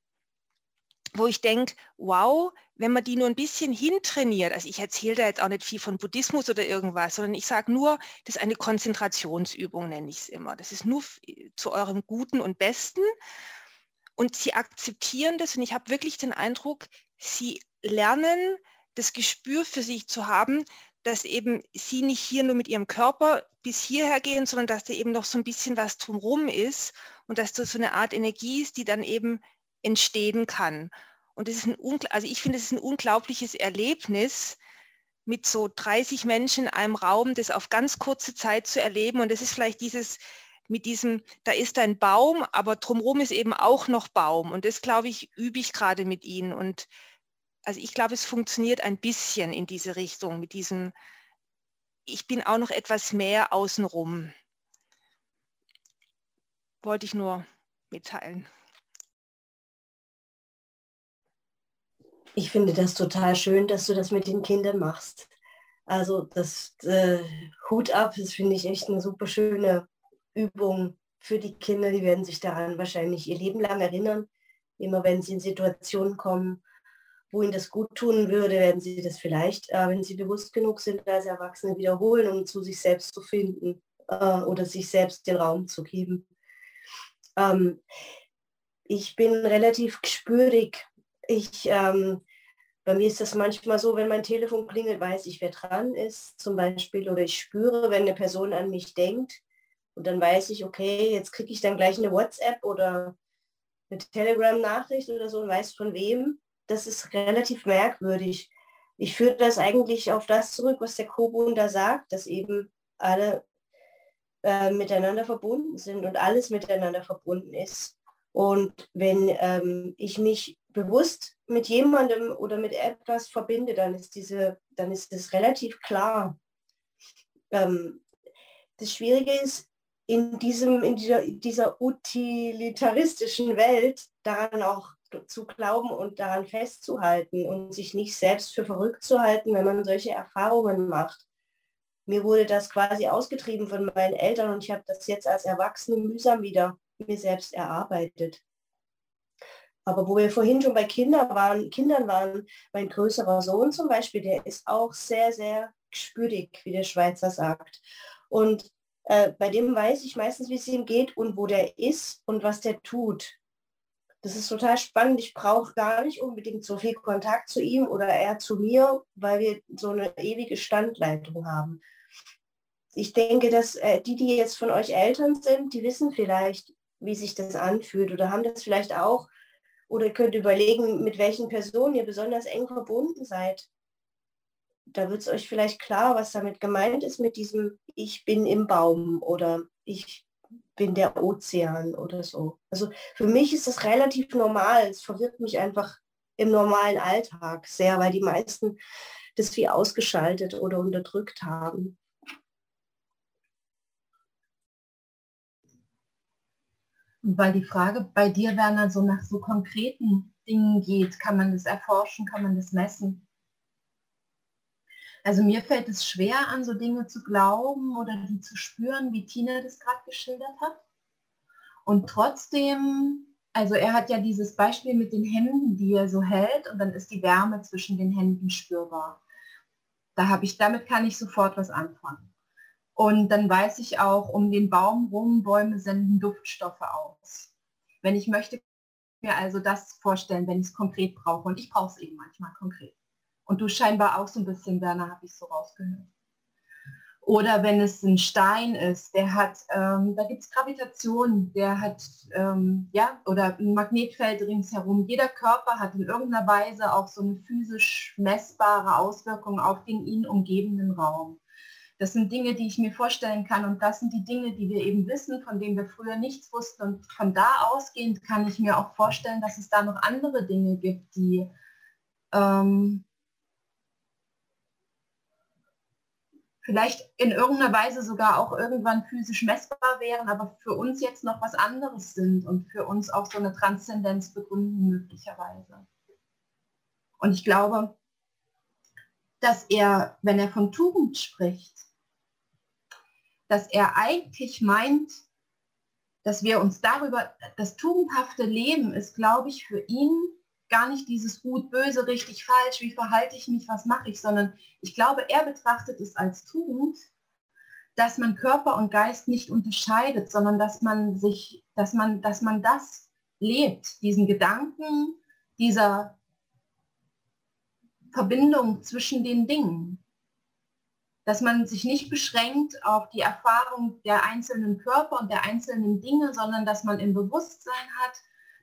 wo ich denke, wow, wenn man die nur ein bisschen hintrainiert, also ich erzähle da jetzt auch nicht viel von Buddhismus oder irgendwas, sondern ich sage nur, das ist eine Konzentrationsübung, nenne ich es immer. Das ist nur zu eurem Guten und Besten. Und sie akzeptieren das und ich habe wirklich den Eindruck, sie lernen das Gespür für sich zu haben, dass eben sie nicht hier nur mit ihrem Körper bis hierher gehen, sondern dass da eben noch so ein bisschen was drumherum ist und dass das so eine Art Energie ist, die dann eben entstehen kann. Und das ist ein, also ich finde, es ist ein unglaubliches Erlebnis, mit so 30 Menschen in einem Raum, das auf ganz kurze Zeit zu erleben. Und das ist vielleicht dieses, mit diesem, da ist ein Baum, aber drumherum ist eben auch noch Baum. Und das, glaube ich, übe ich gerade mit ihnen. Und also ich glaube, es funktioniert ein bisschen in diese Richtung, mit diesem, ich bin auch noch etwas mehr außenrum. Wollte ich nur mitteilen. Ich finde das total schön, dass du das mit den Kindern machst. Also das äh, Hut ab, das finde ich echt eine super schöne Übung für die Kinder. Die werden sich daran wahrscheinlich ihr Leben lang erinnern. Immer wenn sie in Situationen kommen, wo ihnen das gut tun würde, werden sie das vielleicht, äh, wenn sie bewusst genug sind, als Erwachsene wiederholen, um zu sich selbst zu finden äh, oder sich selbst den Raum zu geben. Ähm, ich bin relativ gespürig ich, ähm, bei mir ist das manchmal so, wenn mein Telefon klingelt, weiß ich, wer dran ist zum Beispiel. Oder ich spüre, wenn eine Person an mich denkt. Und dann weiß ich, okay, jetzt kriege ich dann gleich eine WhatsApp oder eine Telegram-Nachricht oder so und weiß von wem. Das ist relativ merkwürdig. Ich führe das eigentlich auf das zurück, was der Kobun da sagt, dass eben alle äh, miteinander verbunden sind und alles miteinander verbunden ist. Und wenn ähm, ich mich bewusst mit jemandem oder mit etwas verbinde, dann ist diese, dann ist es relativ klar. Ähm, das Schwierige ist, in, diesem, in dieser, dieser utilitaristischen Welt daran auch zu glauben und daran festzuhalten und sich nicht selbst für verrückt zu halten, wenn man solche Erfahrungen macht. Mir wurde das quasi ausgetrieben von meinen Eltern und ich habe das jetzt als Erwachsene mühsam wieder mir selbst erarbeitet. Aber wo wir vorhin schon bei Kindern waren, Kindern waren, mein größerer Sohn zum Beispiel, der ist auch sehr, sehr gespürig, wie der Schweizer sagt. Und äh, bei dem weiß ich meistens, wie es ihm geht und wo der ist und was der tut. Das ist total spannend. Ich brauche gar nicht unbedingt so viel Kontakt zu ihm oder er zu mir, weil wir so eine ewige Standleitung haben. Ich denke, dass äh, die, die jetzt von euch Eltern sind, die wissen vielleicht, wie sich das anfühlt oder haben das vielleicht auch oder könnt überlegen, mit welchen Personen ihr besonders eng verbunden seid. Da wird es euch vielleicht klar, was damit gemeint ist mit diesem Ich bin im Baum oder ich bin der Ozean oder so. Also für mich ist das relativ normal. Es verwirrt mich einfach im normalen Alltag sehr, weil die meisten das wie ausgeschaltet oder unterdrückt haben. Weil die Frage bei dir, Werner, so nach so konkreten Dingen geht, kann man das erforschen, kann man das messen? Also mir fällt es schwer, an so Dinge zu glauben oder die zu spüren, wie Tina das gerade geschildert hat. Und trotzdem, also er hat ja dieses Beispiel mit den Händen, die er so hält und dann ist die Wärme zwischen den Händen spürbar. Da habe ich, damit kann ich sofort was anfangen. Und dann weiß ich auch, um den Baum rum, Bäume senden Duftstoffe aus. Wenn ich möchte, mir also das vorstellen, wenn ich es konkret brauche. Und ich brauche es eben manchmal konkret. Und du scheinbar auch so ein bisschen, Werner, habe ich so rausgehört. Oder wenn es ein Stein ist, der hat, ähm, da gibt es Gravitation, der hat, ähm, ja, oder ein Magnetfeld ringsherum. Jeder Körper hat in irgendeiner Weise auch so eine physisch messbare Auswirkung auf den ihn umgebenden Raum. Das sind Dinge, die ich mir vorstellen kann und das sind die Dinge, die wir eben wissen, von denen wir früher nichts wussten. Und von da ausgehend kann ich mir auch vorstellen, dass es da noch andere Dinge gibt, die ähm, vielleicht in irgendeiner Weise sogar auch irgendwann physisch messbar wären, aber für uns jetzt noch was anderes sind und für uns auch so eine Transzendenz begründen möglicherweise. Und ich glaube, dass er, wenn er von Tugend spricht, dass er eigentlich meint, dass wir uns darüber, das tugendhafte Leben ist, glaube ich, für ihn gar nicht dieses gut, böse, richtig, falsch, wie verhalte ich mich, was mache ich, sondern ich glaube, er betrachtet es als Tugend, dass man Körper und Geist nicht unterscheidet, sondern dass man sich, dass man, dass man das lebt, diesen Gedanken, dieser Verbindung zwischen den Dingen. Dass man sich nicht beschränkt auf die Erfahrung der einzelnen Körper und der einzelnen Dinge, sondern dass man im Bewusstsein hat,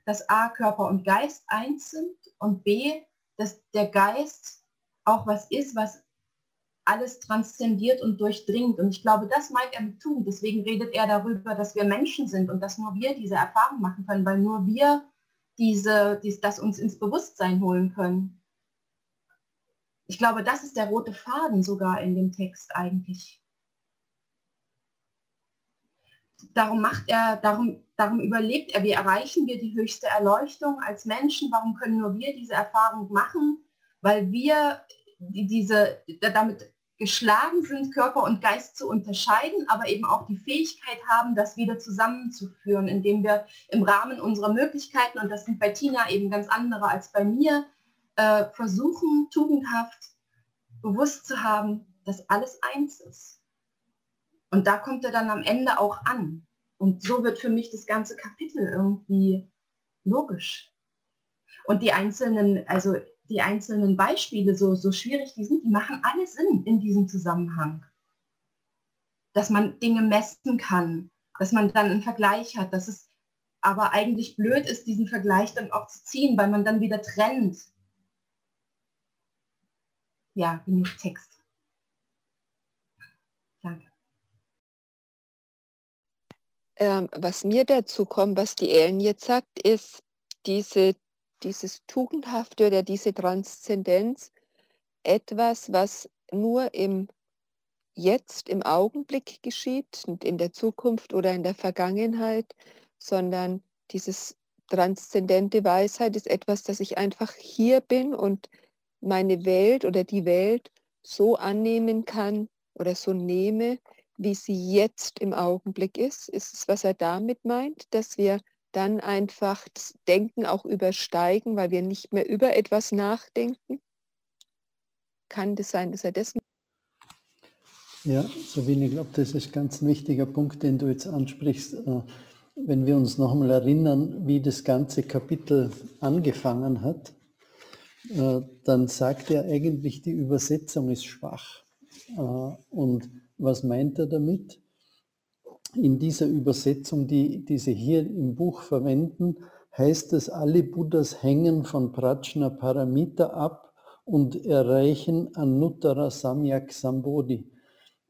dass A, Körper und Geist eins sind und B, dass der Geist auch was ist, was alles transzendiert und durchdringt. Und ich glaube, das meint er mit tun. Deswegen redet er darüber, dass wir Menschen sind und dass nur wir diese Erfahrung machen können, weil nur wir diese, dies, das uns ins Bewusstsein holen können. Ich glaube, das ist der rote Faden sogar in dem Text eigentlich. Darum macht er, darum Darum überlegt er, wie erreichen wir die höchste Erleuchtung als Menschen? Warum können nur wir diese Erfahrung machen? Weil wir die, diese, damit geschlagen sind, Körper und Geist zu unterscheiden, aber eben auch die Fähigkeit haben, das wieder zusammenzuführen, indem wir im Rahmen unserer Möglichkeiten, und das sind bei Tina eben ganz andere als bei mir, äh, versuchen, tugendhaft bewusst zu haben, dass alles eins ist. Und da kommt er dann am Ende auch an. Und so wird für mich das ganze Kapitel irgendwie logisch. Und die einzelnen, also die einzelnen Beispiele, so, so schwierig die sind, die machen alle Sinn in diesem Zusammenhang. Dass man Dinge messen kann, dass man dann einen Vergleich hat, dass es aber eigentlich blöd ist, diesen Vergleich dann auch zu ziehen, weil man dann wieder trennt. Ja, genug Text. Danke. Ähm, was mir dazu kommt, was die Ellen jetzt sagt, ist diese, dieses Tugendhafte oder diese Transzendenz, etwas, was nur im Jetzt, im Augenblick geschieht und in der Zukunft oder in der Vergangenheit, sondern dieses transzendente Weisheit ist etwas, dass ich einfach hier bin und meine Welt oder die Welt so annehmen kann oder so nehme, wie sie jetzt im Augenblick ist? Ist es, was er damit meint, dass wir dann einfach das Denken auch übersteigen, weil wir nicht mehr über etwas nachdenken? Kann das sein, dass er das ja, Sabine, ich glaube, das ist ganz ein wichtiger Punkt, den du jetzt ansprichst. Äh, wenn wir uns noch einmal erinnern, wie das ganze Kapitel angefangen hat, dann sagt er eigentlich, die Übersetzung ist schwach. Äh, und was meint er damit? In dieser Übersetzung, die, die Sie hier im Buch verwenden, heißt es, alle Buddhas hängen von Prajna Paramita ab und erreichen Anuttara Samyak Sambodhi.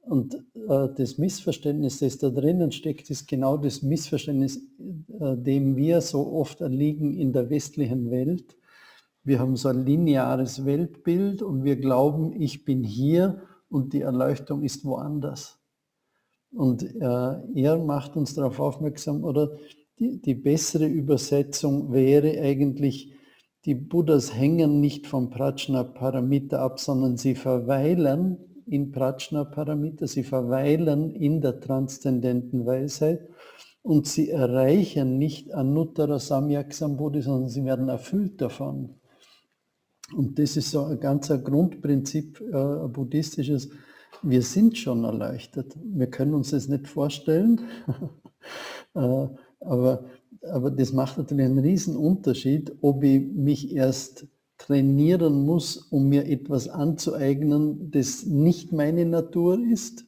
Und äh, das Missverständnis, das da drinnen steckt, ist genau das Missverständnis, äh, dem wir so oft erliegen in der westlichen Welt. Wir haben so ein lineares Weltbild und wir glauben, ich bin hier und die Erleuchtung ist woanders. Und äh, er macht uns darauf aufmerksam, oder die, die bessere Übersetzung wäre eigentlich, die Buddhas hängen nicht vom Prajna Paramita ab, sondern sie verweilen in Prajna Paramita, sie verweilen in der transzendenten Weisheit und sie erreichen nicht Anuttara Samyak Sambodhi, sondern sie werden erfüllt davon. Und das ist so ein ganz Grundprinzip äh, buddhistisches. Wir sind schon erleuchtet. Wir können uns das nicht vorstellen. [laughs] äh, aber, aber das macht natürlich einen riesen Unterschied, ob ich mich erst trainieren muss, um mir etwas anzueignen, das nicht meine Natur ist,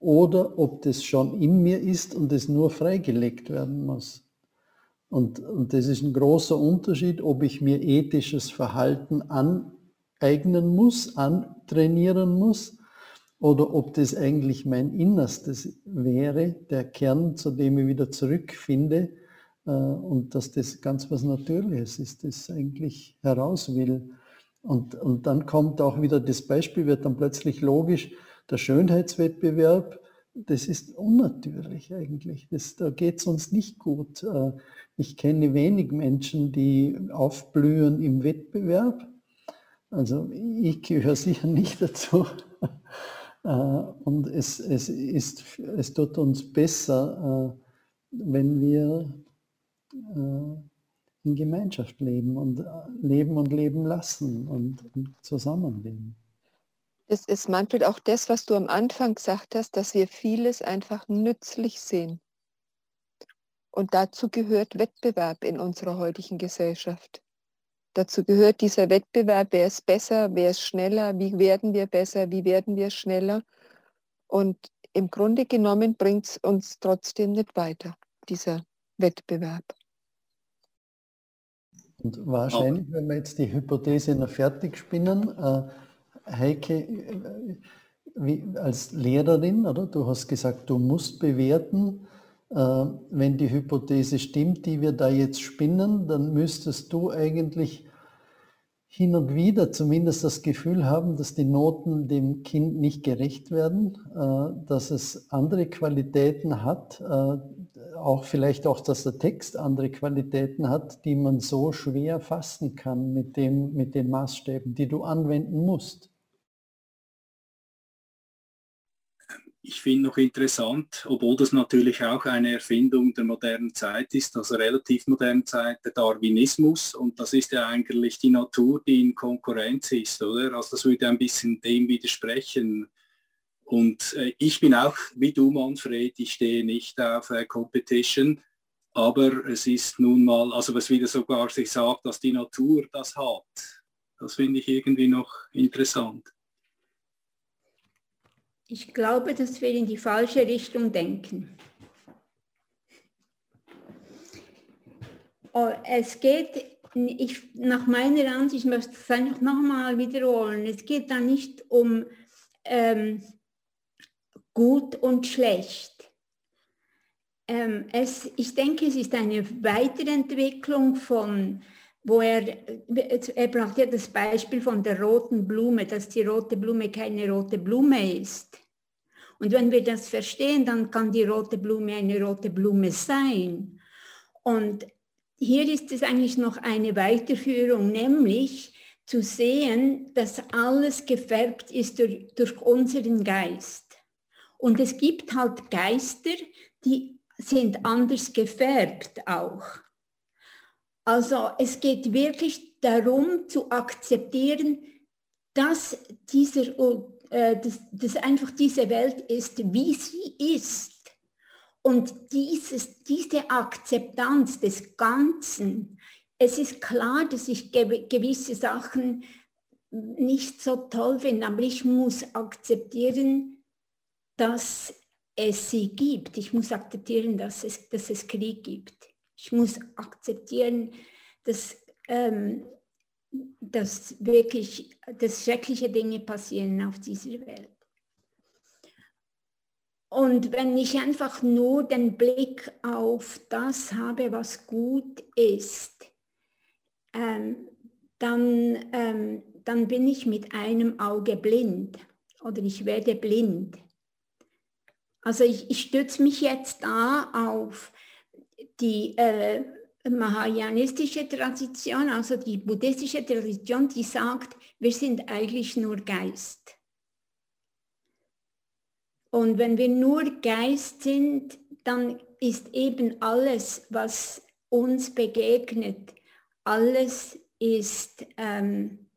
oder ob das schon in mir ist und es nur freigelegt werden muss. Und, und das ist ein großer Unterschied, ob ich mir ethisches Verhalten aneignen muss, antrainieren muss, oder ob das eigentlich mein Innerstes wäre, der Kern, zu dem ich wieder zurückfinde, äh, und dass das ganz was Natürliches ist, das eigentlich heraus will. Und, und dann kommt auch wieder das Beispiel, wird dann plötzlich logisch, der Schönheitswettbewerb, das ist unnatürlich eigentlich. Das, da geht es uns nicht gut. Äh, ich kenne wenig Menschen, die aufblühen im Wettbewerb. Also ich gehöre sicher nicht [laughs] dazu. Äh, und es, es, ist, es tut uns besser, äh, wenn wir in Gemeinschaft leben und leben und leben lassen und, und zusammenleben. Das ist, Manfred, auch das, was du am Anfang gesagt hast, dass wir vieles einfach nützlich sehen. Und dazu gehört Wettbewerb in unserer heutigen Gesellschaft. Dazu gehört dieser Wettbewerb, wer ist besser, wer ist schneller, wie werden wir besser, wie werden wir schneller. Und im Grunde genommen bringt es uns trotzdem nicht weiter, dieser Wettbewerb. Und wahrscheinlich, wenn wir jetzt die Hypothese noch fertig spinnen, äh, Heike, wie, als Lehrerin, oder? Du hast gesagt, du musst bewerten, äh, wenn die Hypothese stimmt, die wir da jetzt spinnen, dann müsstest du eigentlich hin und wieder zumindest das Gefühl haben, dass die Noten dem Kind nicht gerecht werden, äh, dass es andere Qualitäten hat, äh, auch vielleicht auch, dass der Text andere Qualitäten hat, die man so schwer fassen kann mit, dem, mit den Maßstäben, die du anwenden musst. Ich finde noch interessant, obwohl das natürlich auch eine Erfindung der modernen Zeit ist, also relativ modernen Zeit, der Darwinismus. Und das ist ja eigentlich die Natur, die in Konkurrenz ist, oder? Also das würde ein bisschen dem widersprechen. Und äh, ich bin auch wie du, Manfred, ich stehe nicht auf äh, Competition, aber es ist nun mal, also was wieder sogar sich sagt, dass die Natur das hat. Das finde ich irgendwie noch interessant. Ich glaube, dass wir in die falsche Richtung denken. Oh, es geht, ich, nach meiner Ansicht, ich möchte es einfach nochmal wiederholen, es geht da nicht um ähm, gut und schlecht. Ähm, es, ich denke, es ist eine Weiterentwicklung von wo er, er braucht ja das Beispiel von der roten Blume, dass die rote Blume keine rote Blume ist. Und wenn wir das verstehen, dann kann die rote Blume eine rote Blume sein. Und hier ist es eigentlich noch eine Weiterführung, nämlich zu sehen, dass alles gefärbt ist durch, durch unseren Geist. Und es gibt halt Geister, die sind anders gefärbt auch. Also es geht wirklich darum zu akzeptieren, dass, dieser, äh, dass, dass einfach diese Welt ist, wie sie ist. Und dieses, diese Akzeptanz des Ganzen, es ist klar, dass ich gewisse Sachen nicht so toll finde, aber ich muss akzeptieren, dass es sie gibt. Ich muss akzeptieren, dass es, dass es Krieg gibt. Ich muss akzeptieren, dass, ähm, dass wirklich dass schreckliche Dinge passieren auf dieser Welt. Und wenn ich einfach nur den Blick auf das habe, was gut ist, ähm, dann, ähm, dann bin ich mit einem Auge blind oder ich werde blind. Also ich, ich stütze mich jetzt da auf die äh, Mahayanistische Tradition, also die buddhistische Tradition, die sagt, wir sind eigentlich nur Geist. Und wenn wir nur Geist sind, dann ist eben alles, was uns begegnet, alles ist, ähm,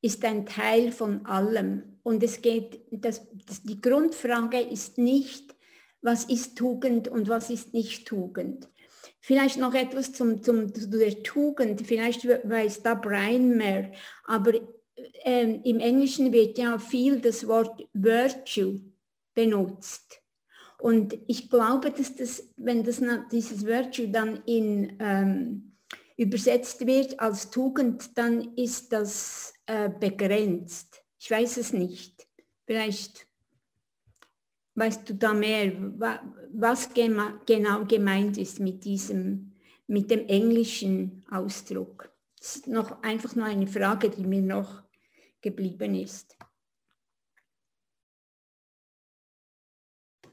ist ein Teil von allem. Und es geht, das, das, die Grundfrage ist nicht, was ist Tugend und was ist nicht Tugend. Vielleicht noch etwas zum, zum, zu der Tugend, vielleicht weiß da Brian mehr, aber ähm, im Englischen wird ja viel das Wort Virtue benutzt. Und ich glaube, dass das, wenn das, dieses Virtue dann in, ähm, übersetzt wird als Tugend, dann ist das äh, begrenzt. Ich weiß es nicht. Vielleicht weißt du da mehr, was genau gemeint ist mit diesem, mit dem englischen Ausdruck. Das ist noch einfach nur eine Frage, die mir noch geblieben ist.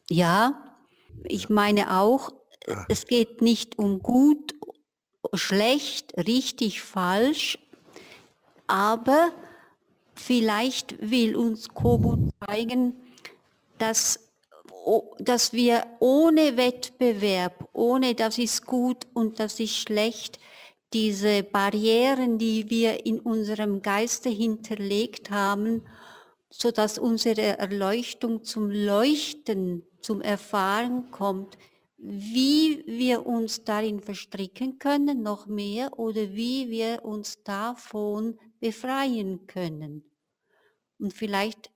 Ja, ich meine auch, es geht nicht um gut, schlecht, richtig, falsch, aber vielleicht will uns Kobo zeigen, dass, dass wir ohne Wettbewerb, ohne das ist gut und das ist schlecht, diese Barrieren, die wir in unserem Geiste hinterlegt haben, so dass unsere Erleuchtung zum Leuchten zum Erfahren kommt, wie wir uns darin verstricken können, noch mehr, oder wie wir uns davon befreien können. Und vielleicht,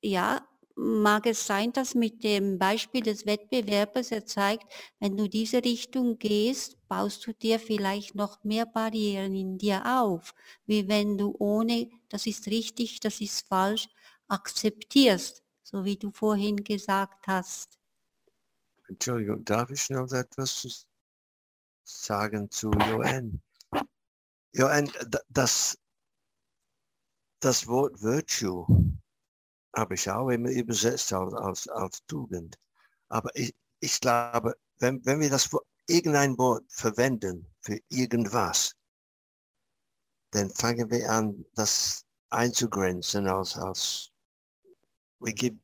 ja, mag es sein, dass mit dem Beispiel des Wettbewerbers er zeigt, wenn du diese Richtung gehst, baust du dir vielleicht noch mehr Barrieren in dir auf, wie wenn du ohne, das ist richtig, das ist falsch, akzeptierst so wie du vorhin gesagt hast. Entschuldigung, darf ich noch etwas sagen zu Joanne? Joanne, das, das Wort Virtue habe ich auch immer übersetzt als, als, als Tugend. Aber ich, ich glaube, wenn, wenn wir das irgendein Wort verwenden für irgendwas, dann fangen wir an, das einzugrenzen als, als wir, geben,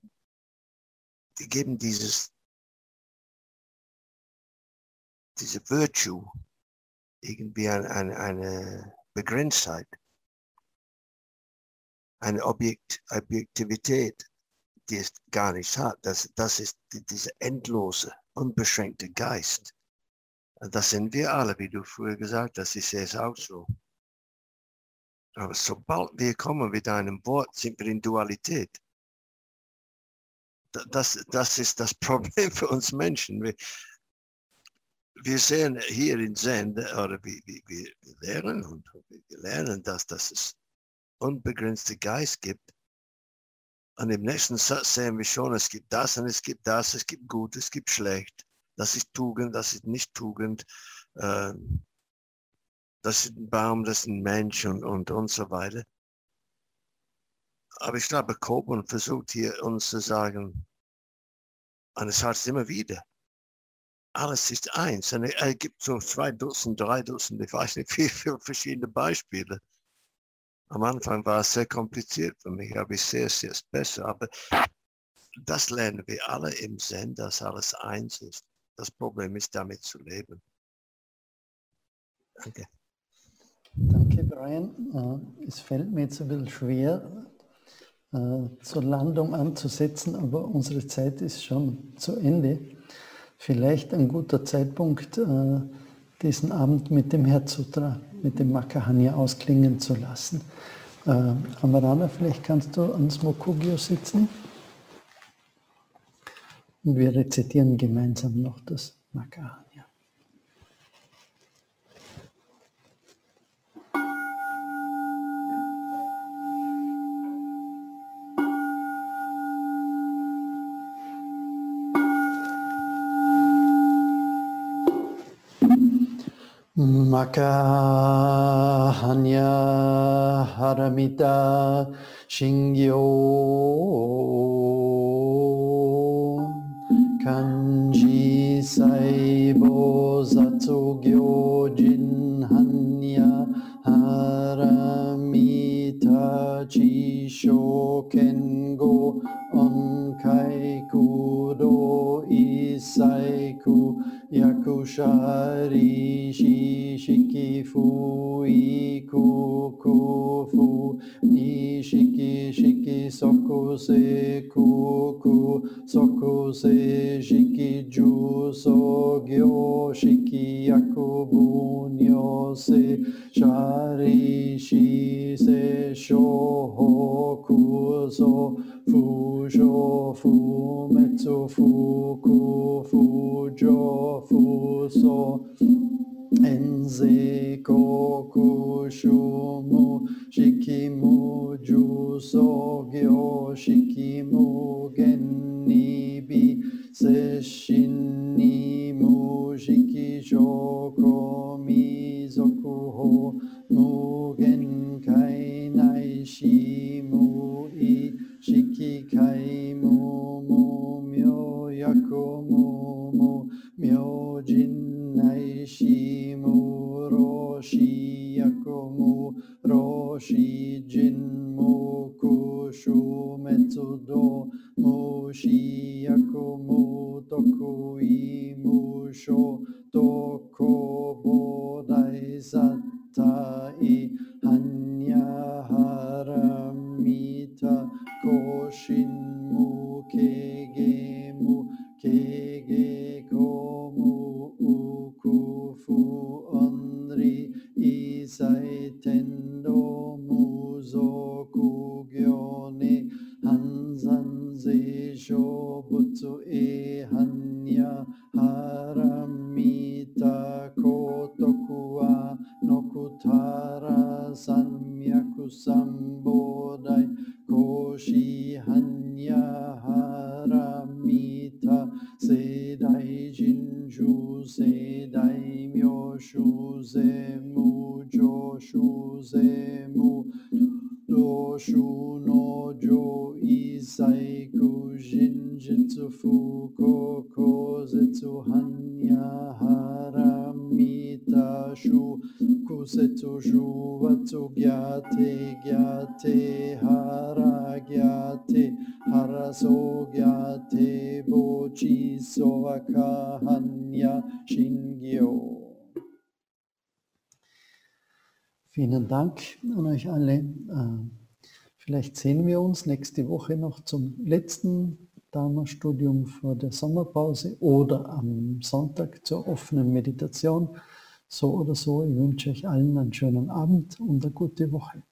wir geben dieses, diese Virtue irgendwie eine, eine, eine Begrenztheit, eine Objekt, Objektivität, die es gar nicht hat. Das, das ist dieser endlose, unbeschränkte Geist. Das sind wir alle, wie du früher gesagt hast. Ich sehe es auch so. Aber sobald wir kommen mit einem Wort, sind wir in Dualität das, das ist das [laughs] Problem für uns Menschen. Wir, wir sehen hier in Zen, oder wir, wir, wir lernen und wir lernen, dass, dass es unbegrenzte Geist gibt. Und im nächsten Satz sehen wir schon, es gibt das und es gibt das, es gibt gut, es gibt schlecht. Das ist Tugend, das ist nicht Tugend. Ähm, das ist ein Baum, das ist ein Mensch und, und, und so weiter. Aber ich glaube, Coburn versucht hier uns zu sagen, und es heißt immer wieder, alles ist eins. Und er gibt so zwei Dutzend, drei Dutzend, ich weiß nicht, [laughs] wie viele verschiedene Beispiele. Am Anfang war es sehr kompliziert für mich, aber ich sehe es jetzt besser. Aber das lernen wir alle im Zen, dass alles eins ist. Das Problem ist, damit zu leben. Danke. Danke, Brian. Äh, es fällt mir jetzt ein bisschen schwer, äh, zur Landung anzusetzen, aber unsere Zeit ist schon zu Ende. Vielleicht ein guter Zeitpunkt, äh, diesen Abend mit dem Herzsutra, mit dem Makahanya ausklingen zu lassen. Äh, Amarana, vielleicht kannst du ans Mokugyo sitzen und wir rezitieren gemeinsam noch das Makahanya. Makahanya Haramita Shingyo. Kanji Saibo Zatsugyo Jinhanya Haramita Chisho Kengo Onkai Kudo Isaiku Yakushari Shishiki Fui Kuku Ni Shiki Shiki Soku Se Kuku Soku Se Shiki Ju Sogyo Shiki Yakubu Nyo Se Shari Shi Se Shoho Ku so fu jo fu metsu fu ku fu jo fu so enze koku shumu shikimu ju so gyo shikimu genni bi se shinni mu shiki shoko mizoku ho mugen kai nai shi mu i shiki kai mu mu Yakumu mu Myojin Naishi mu Roshi Yakumu Roshi Jin mu Kushu Metsudo Mushi Yakumu Tokui Musho Tokui Dank an euch alle. Äh, Vielleicht sehen wir uns nächste Woche noch zum letzten Dharma-Studium vor der Sommerpause oder am Sonntag zur offenen Meditation. So oder so, ich wünsche euch allen einen schönen Abend und eine gute Woche.